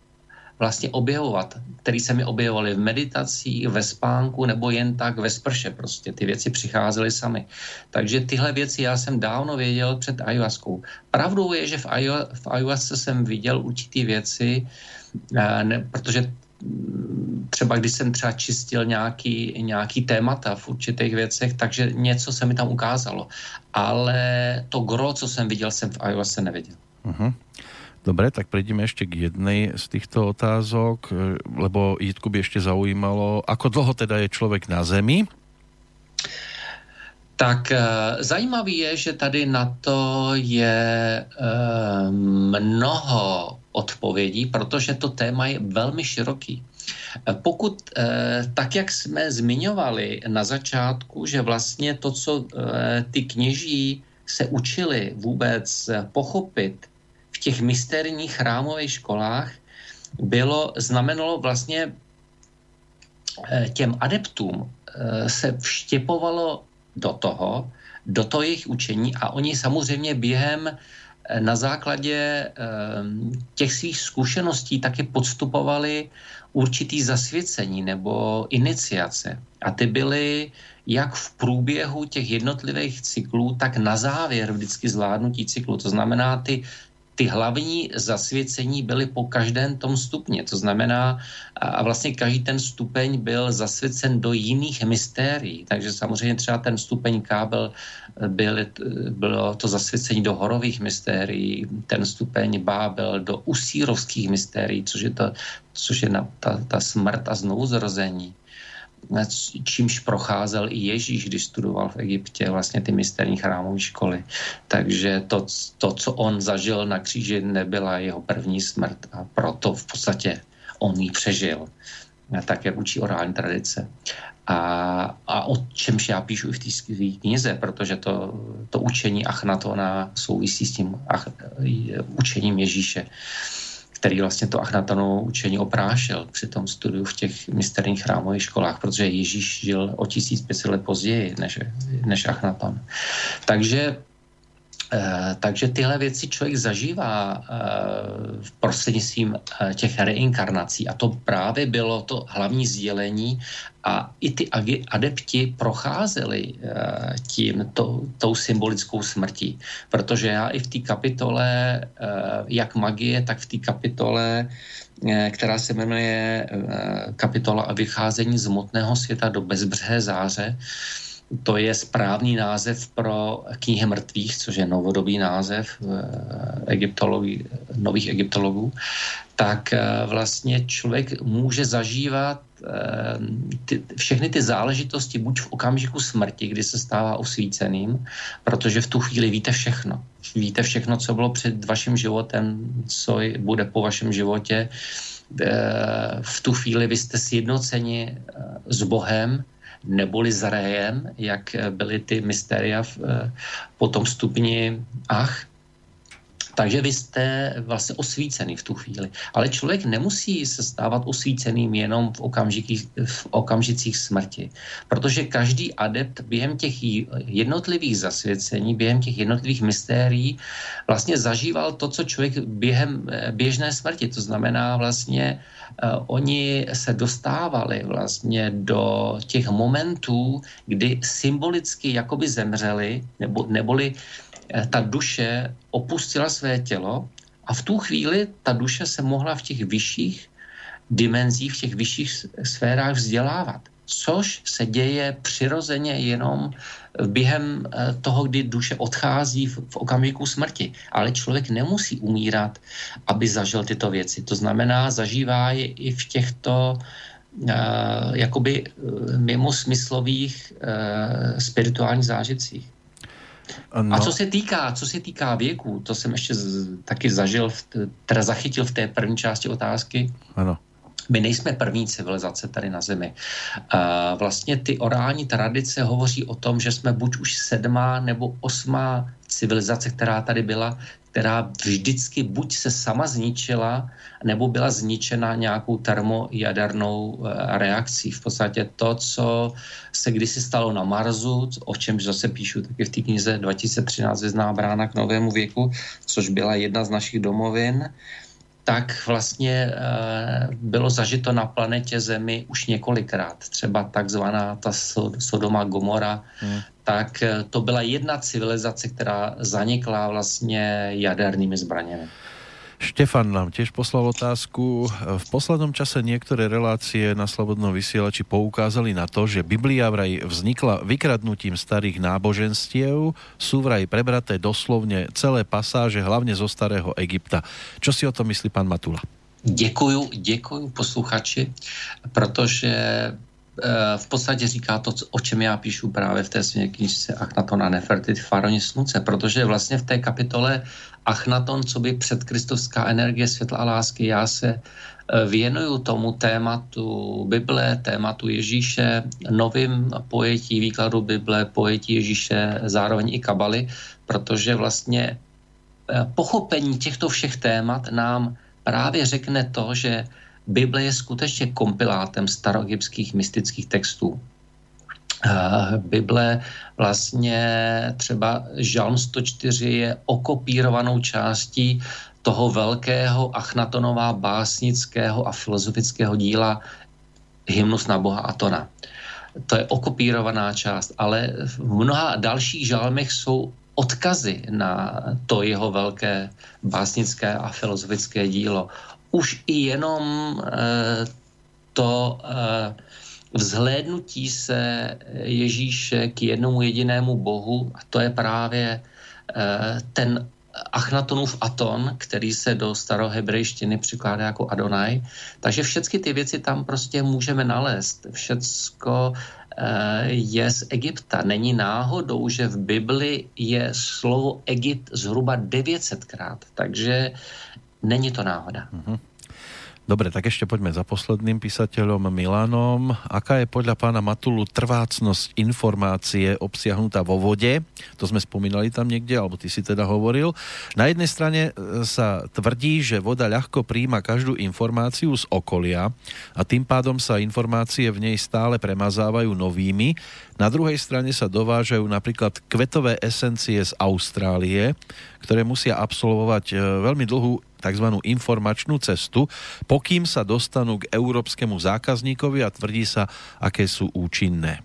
vlastně objevovat, které se mi objevovaly v meditacích, ve spánku nebo jen tak ve sprše prostě. Ty věci přicházely sami. Takže tyhle věci já jsem dávno věděl před ayahuaskou. Pravdou je, že v, ayahu, v ayahuasce jsem viděl určitý věci, ne, protože třeba když jsem třeba čistil nějaký, nějaký témata v určitých věcech, takže něco se mi tam ukázalo. Ale to gro, co jsem viděl, jsem v ayahuasce neviděl. Uh-huh. Dobre, tak prejdeme ešte k jednej z týchto otázok, e, lebo Jitku by ešte zaujímalo, ako dlho teda je člověk na Zemi? Tak e, zajímavý je, že tady na to je e, mnoho odpovědí, protože to téma je velmi široký. Pokud, tak jak jsme zmiňovali na začátku, že vlastně to, co ty kněží se učili vůbec pochopit, v těch mystérních chrámových školách bylo, znamenalo vlastně eh, těm adeptům eh, se vštěpovalo do toho, do toho jejich učení a oni samozřejmě během eh, na základě těch svých zkušeností taky podstupovali určitý zasvěcení nebo iniciace. A ty byly jak v průběhu těch jednotlivých cyklů, tak na závěr vždycky zvládnutí cyklu. To znamená, ty ty hlavní zasvěcení byly po každém tom stupně. To znamená, a vlastně každý ten stupeň byl zasvěcen do jiných mystérií. Takže samozřejmě třeba ten stupeň K byl, byl, bylo to zasvěcení do horových mystérií, ten stupeň B byl do usírovských mystérií, což je, to, což je na, ta, ta smrt a znovuzrození čímž procházel i Ježíš, když studoval v Egyptě vlastně ty misterní chrámové školy. Takže to, to, co on zažil na kříži, nebyla jeho první smrt a proto v podstatě on ji přežil. Tak, jak učí orální tradice. A, a o čemž já píšu i v té knize, protože to, to učení Achnatona souvisí s tím ach, učením Ježíše. Uh, který vlastně to Achnatanovo učení oprášil při tom studiu v těch misterních chrámových školách, protože Ježíš žil o 1500 let později než, než Achnaton. Takže takže tyhle věci člověk zažívá eh, v prostřednictvím eh, těch reinkarnací a to právě bylo to hlavní sdělení a i ty adepti procházeli tím, to, tou symbolickou smrtí. Protože já i v té kapitole, jak magie, tak v té kapitole která se jmenuje kapitola o vycházení z motného světa do bezbřehé záře, to je správný název pro knihy mrtvých, což je novodobý název egyptologů, nových egyptologů, tak eh, vlastně člověk může zažívat eh, ty, všechny ty záležitosti buď v okamžiku smrti, kdy se stává osvíceným, protože v tu chvíli víte všechno. Víte všechno, co bylo před vaším životem, co bude po vašem životě. Eh, v tu chvíli vy jste sjednoceni s Bohem, neboli zrajem, jak byly ty mystéria v, eh, po tom stupni Ach. Takže vy jste vlastně osvícený v tu chvíli. Ale člověk nemusí se stávat osvíceným jenom v, okamžicích, v okamžicích smrti. Protože každý adept během těch jednotlivých zasvěcení, během těch jednotlivých mystérií vlastně zažíval to, co člověk během eh, běžné smrti. To znamená vlastně Uh, oni se dostávali vlastně do těch momentů, kdy symbolicky jakoby zemřeli, nebo, neboli Eh, ta duše opustila své tělo a v tu chvíli ta duše se mohla v těch vyšších dimenzích, v těch vyšších sférách vzdělávat. Což se děje přirozeně jenom během eh, toho, kdy duše odchází v, okamžiku smrti. Ale člověk nemusí umírat, aby zažil tyto věci. To znamená, zažívá je i v těchto jakoby mimo smyslových spirituálních zážitcích. No. A co se týká, co se týká věku, to jsem ještě z, taky zažil, v, teda zachytil v té první části otázky. Ano. My nejsme první civilizace tady na Zemi. A vlastně ty orální tradice hovoří o tom, že jsme buď už sedmá nebo osmá civilizace, která tady byla, která vždycky buď se sama zničila, nebo byla zničena nějakou termojadernou eh, reakcí. V podstatě to, co se kdysi stalo na Marsu, o čem zase píšu taky v té knize 2013 Zvězdná brána k novému věku, což byla jedna z našich domovin, tak vlastně e, bylo zažito na planetě Zemi už několikrát. Třeba takzvaná ta Sodoma Gomora, hmm tak eh, to byla jedna civilizace, která zanikla vlastně jadernými zbraněmi. Štefan nám tiež poslal otázku. V poslednom čase niektoré relácie na Slobodnom vysielači poukázali na to, že Biblia vraj vznikla vykradnutím starých náboženstiev, sú vraj prebraté doslovne celé pasáže, hlavne zo starého Egypta. Čo si o tom myslí pán Matula? Děkuju, děkuju posluchači, protože Eh, v podstatě říká to, o čem já píšu právě v té své knižce Achnaton a Nefertiti Faroni slunce, protože vlastně v té kapitole Achnaton, co by předkristovská energie světla a lásky, já se eh, věnuju tomu tématu Bible, tématu Ježíše, novým pojetí výkladu Bible, pojetí Ježíše, zároveň i kabaly, protože vlastně eh, pochopení těchto všech témat nám právě řekne to, že Bible je skutečně kompilátem staroegyptských mystických textů. Bible vlastně třeba Žalm 104 je okopírovanou částí toho velkého Achnatonová básnického a filozofického díla Hymnus na Boha Atona. To je okopírovaná část, ale v mnoha dalších žalmech jsou odkazy na to jeho velké básnické a filozofické dílo už i jenom eh, to eh, vzhlédnutí se Ježíše k jednomu jedinému Bohu, a to je právě eh, ten Achnatonův Aton, který se do starohebrejštiny přikládá jako Adonai. Takže všechny ty věci tam prostě můžeme nalézt. Všecko je z Egypta. Není náhodou, že v Bibli je slovo Egypt zhruba 900krát. Takže Není to náhoda. Uh-huh. Dobre, tak ešte poďme za posledným písateľom Milanom. Aká je podľa pána Matulu trvácnosť informácie obsiahnutá vo vode? To sme spomínali tam niekde, alebo ty si teda hovoril. Na jednej strane e, sa tvrdí, že voda ľahko príjma každú informáciu z okolia a tým pádom sa informácie v nej stále premazávajú novými. Na druhej strane sa dovážajú napríklad kvetové esencie z Austrálie, ktoré musia absolvovať e, veľmi dlhú tzv. informačnú cestu, pokým sa dostanú k európskemu zákazníkovi a tvrdí sa, aké sú účinné.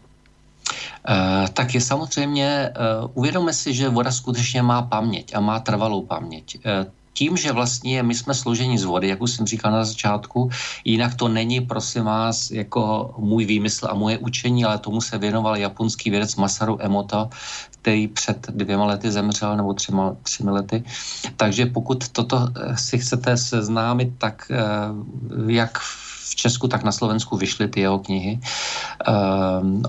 Uh, tak je samozřejmě, uh, uvědomme si, že voda skutečně má paměť a má trvalou paměť. Uh, tím, že vlastně my jsme složeni z vody, jak už jsem říkal na začátku, jinak to není, prosím vás, jako můj výmysl a moje učení, ale tomu se věnoval japonský vědec Masaru Emoto, který před dvěma lety zemřel, nebo třema, třemi lety. Takže pokud toto eh, si chcete seznámit, tak eh, jak v Česku, tak na Slovensku vyšly ty jeho knihy eh,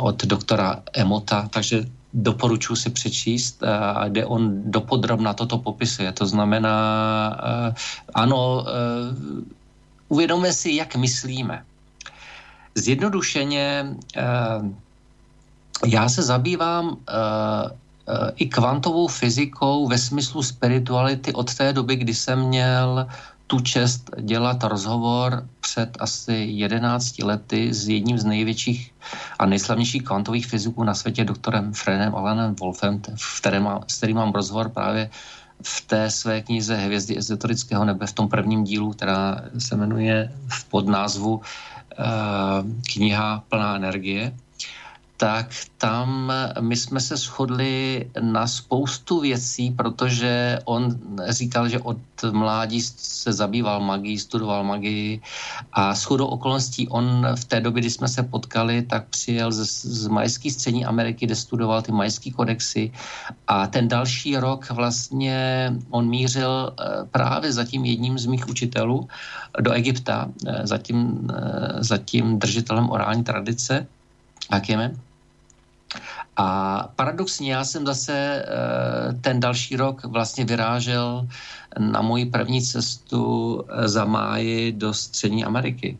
od doktora Emota, takže doporučuji si přečíst, kde on dopodrobna toto popisuje. To znamená, ano, uvědomíme si, jak myslíme. Zjednodušeně, já se zabývám i kvantovou fyzikou ve smyslu spirituality od té doby, kdy jsem měl tu čest dělat rozhovor před asi 11 lety s jedním z největších a nejslavnějších kvantových fyziků na světě, doktorem Frenem Alanem Wolfem, v kterém s kterým mám rozhovor právě v té své knize Hvězdy ezoterického nebe v tom prvním dílu, která se jmenuje v podnázvu uh, kniha Plná energie tak tam my jsme se shodli na spoustu věcí, protože on říkal, že od mládí se zabýval magií, studoval magii a shodou okolností on v té době, kdy jsme se potkali, tak přijel z, z Majské střední Ameriky, kde studoval ty majské kodexy a ten další rok vlastně on mířil eh, právě za tím jedním z mých učitelů do Egypta, eh, za tím, eh, za tím držitelem orální tradice, Hakimem. A paradoxně já jsem zase eh, ten další rok vlastně vyrážel na moji první cestu eh, za máji do Střední Ameriky.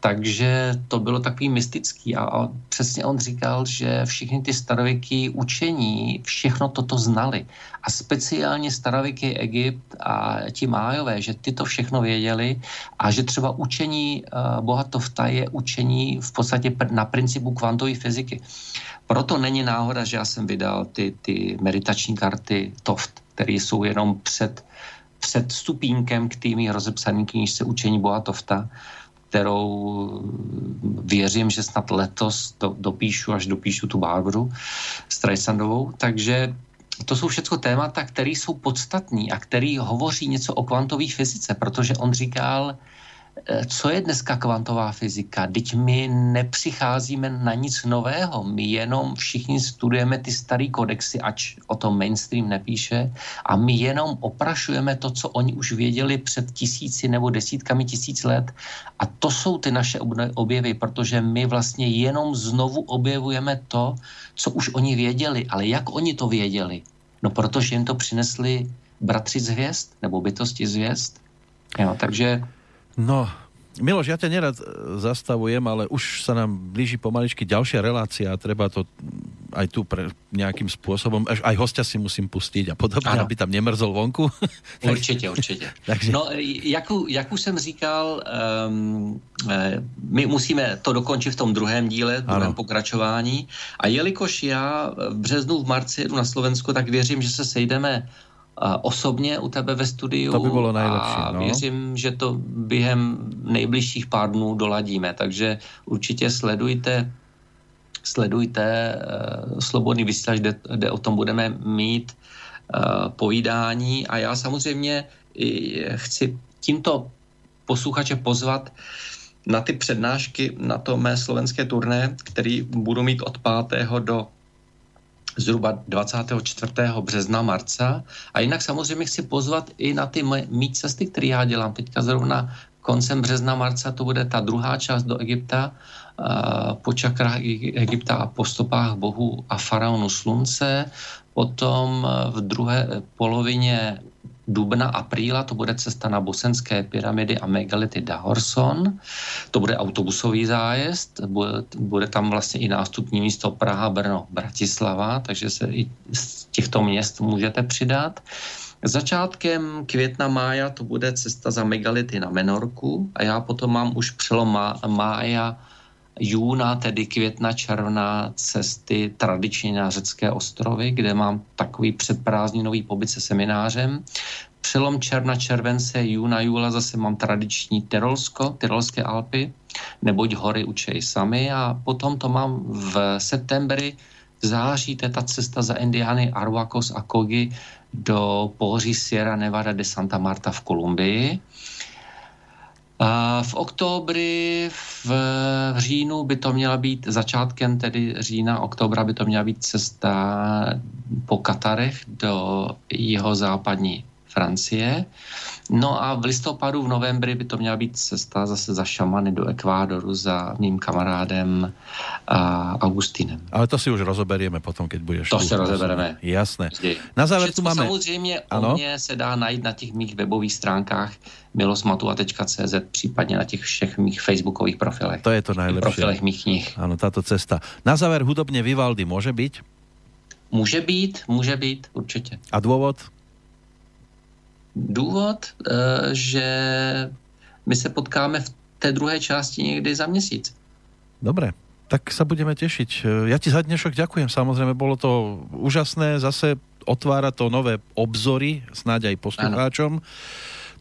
Takže to bylo takový mystický a on, přesně on říkal, že všichni ty starověky učení všechno toto znali. A speciálně starověký Egypt a ti májové, že ty to všechno věděli a že třeba učení uh, Boha Tofta je učení v podstatě na principu kvantové fyziky. Proto není náhoda, že já jsem vydal ty, ty meditační karty Toft, které jsou jenom před, před stupínkem k tými rozepsaný knížce Učení Boha Tofta, kterou věřím, že snad letos do, dopíšu, až dopíšu tu Bárbru Streisandovou. Takže to jsou všechno témata, které jsou podstatní a které hovoří něco o kvantové fyzice, protože on říkal, Eh, co je dneska kvantová fyzika? Teď my nepřicházíme na nic nového, my jenom všichni studujeme ty staré kodexy, ač o tom mainstream nepíše, a my jenom oprašujeme to, co oni už věděli před tisíci nebo desítkami tisíc let. A to jsou ty naše objevy, protože my vlastně jenom znovu objevujeme to, co už oni věděli. Ale jak oni to věděli? No protože jim to přinesli bratři z hvězd, nebo bytosti z hvězd. Jo, takže No, Miloš, ja ťa nerad e, zastavujem, ale už sa nám blíži pomaličky ďalšia relácia a treba to aj tu pre nejakým spôsobom, až aj hostia si musím pustiť a podobně, ano. aby tam nemrzol vonku. určitě, určitě. Takže... No, jak, jak už jsem říkal, um, my musíme to dokončit v tom druhém díle, v druhém pokračování a jelikož já v březnu, v marci jedu na Slovensko, tak věřím, že se sejdeme osobně u tebe ve studiu. To by bylo nejlepší. A no. věřím, že to během nejbližších pár dnů doladíme, takže určitě sledujte sledujte uh, Slobodný vysílač, kde, kde o tom budeme mít uh, povídání a já samozřejmě i chci tímto posluchače pozvat na ty přednášky na to mé slovenské turné, který budu mít od 5. do zhruba 24. března, marca. A jinak samozřejmě chci pozvat i na ty mý cesty, které já dělám. Teďka zrovna koncem března, marca to bude ta druhá část do Egypta, po čakrách Egypta a po stopách bohu a faraonu slunce. Potom v druhé polovině dubna, apríla, to bude cesta na bosenské pyramidy a megality Dahorson. To bude autobusový zájezd, bude, bude tam vlastně i nástupní místo Praha, Brno, Bratislava, takže se i z těchto měst můžete přidat. Začátkem května mája to bude cesta za megality na Menorku a já potom mám už přelom má, mája júna, tedy května, června cesty tradičně na řecké ostrovy, kde mám takový předprázdninový pobyt se seminářem. Přelom června, července, júna, júla zase mám tradiční Tyrolsko, Tyrolské Alpy, neboť hory učej sami a potom to mám v septembri, v září, to je ta cesta za Indiány Arhuacos a Kogi do pohoří Sierra Nevada de Santa Marta v Kolumbii. V októbri, v, v říjnu by to měla být, začátkem tedy října, oktobra by to měla být cesta po Katarech do jeho západní Francie. No a v listopadu, v novembri by to měla být cesta zase za šamany do Ekvádoru za mým kamarádem a Augustinem. Ale to si už rozoberieme potom, keď budeš To tu. si rozebereme. Jasné. Na závěr tu máme... samozřejmě ano? o mě se dá najít na těch mých webových stránkách milosmatua.cz, případně na těch všech mých facebookových profilech. To je to nejlepší. Profilech mých knih. Ano, tato cesta. Na závěr hudobně Vivaldi může být? Může být, může být, určitě. A důvod? Důvod, eh, že my se potkáme v té druhé části někdy za měsíc. Dobré, tak sa budeme tešiť. Ja ti za dnešok ďakujem, samozrejme, bolo to úžasné, zase otvára to nové obzory, snáď aj poslucháčom. Ano.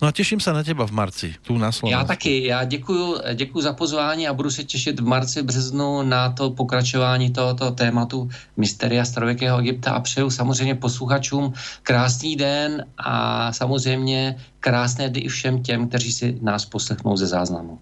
No a těším se na těba v marci, tu na Slovensku. Já taky, já děkuju, děkuju za pozvání a budu se těšit v marci, březnu na to pokračování tohoto tématu Mysteria starověkého Egypta a přeju samozřejmě posluchačům krásný den a samozřejmě krásné dny i všem těm, kteří si nás poslechnou ze záznamu.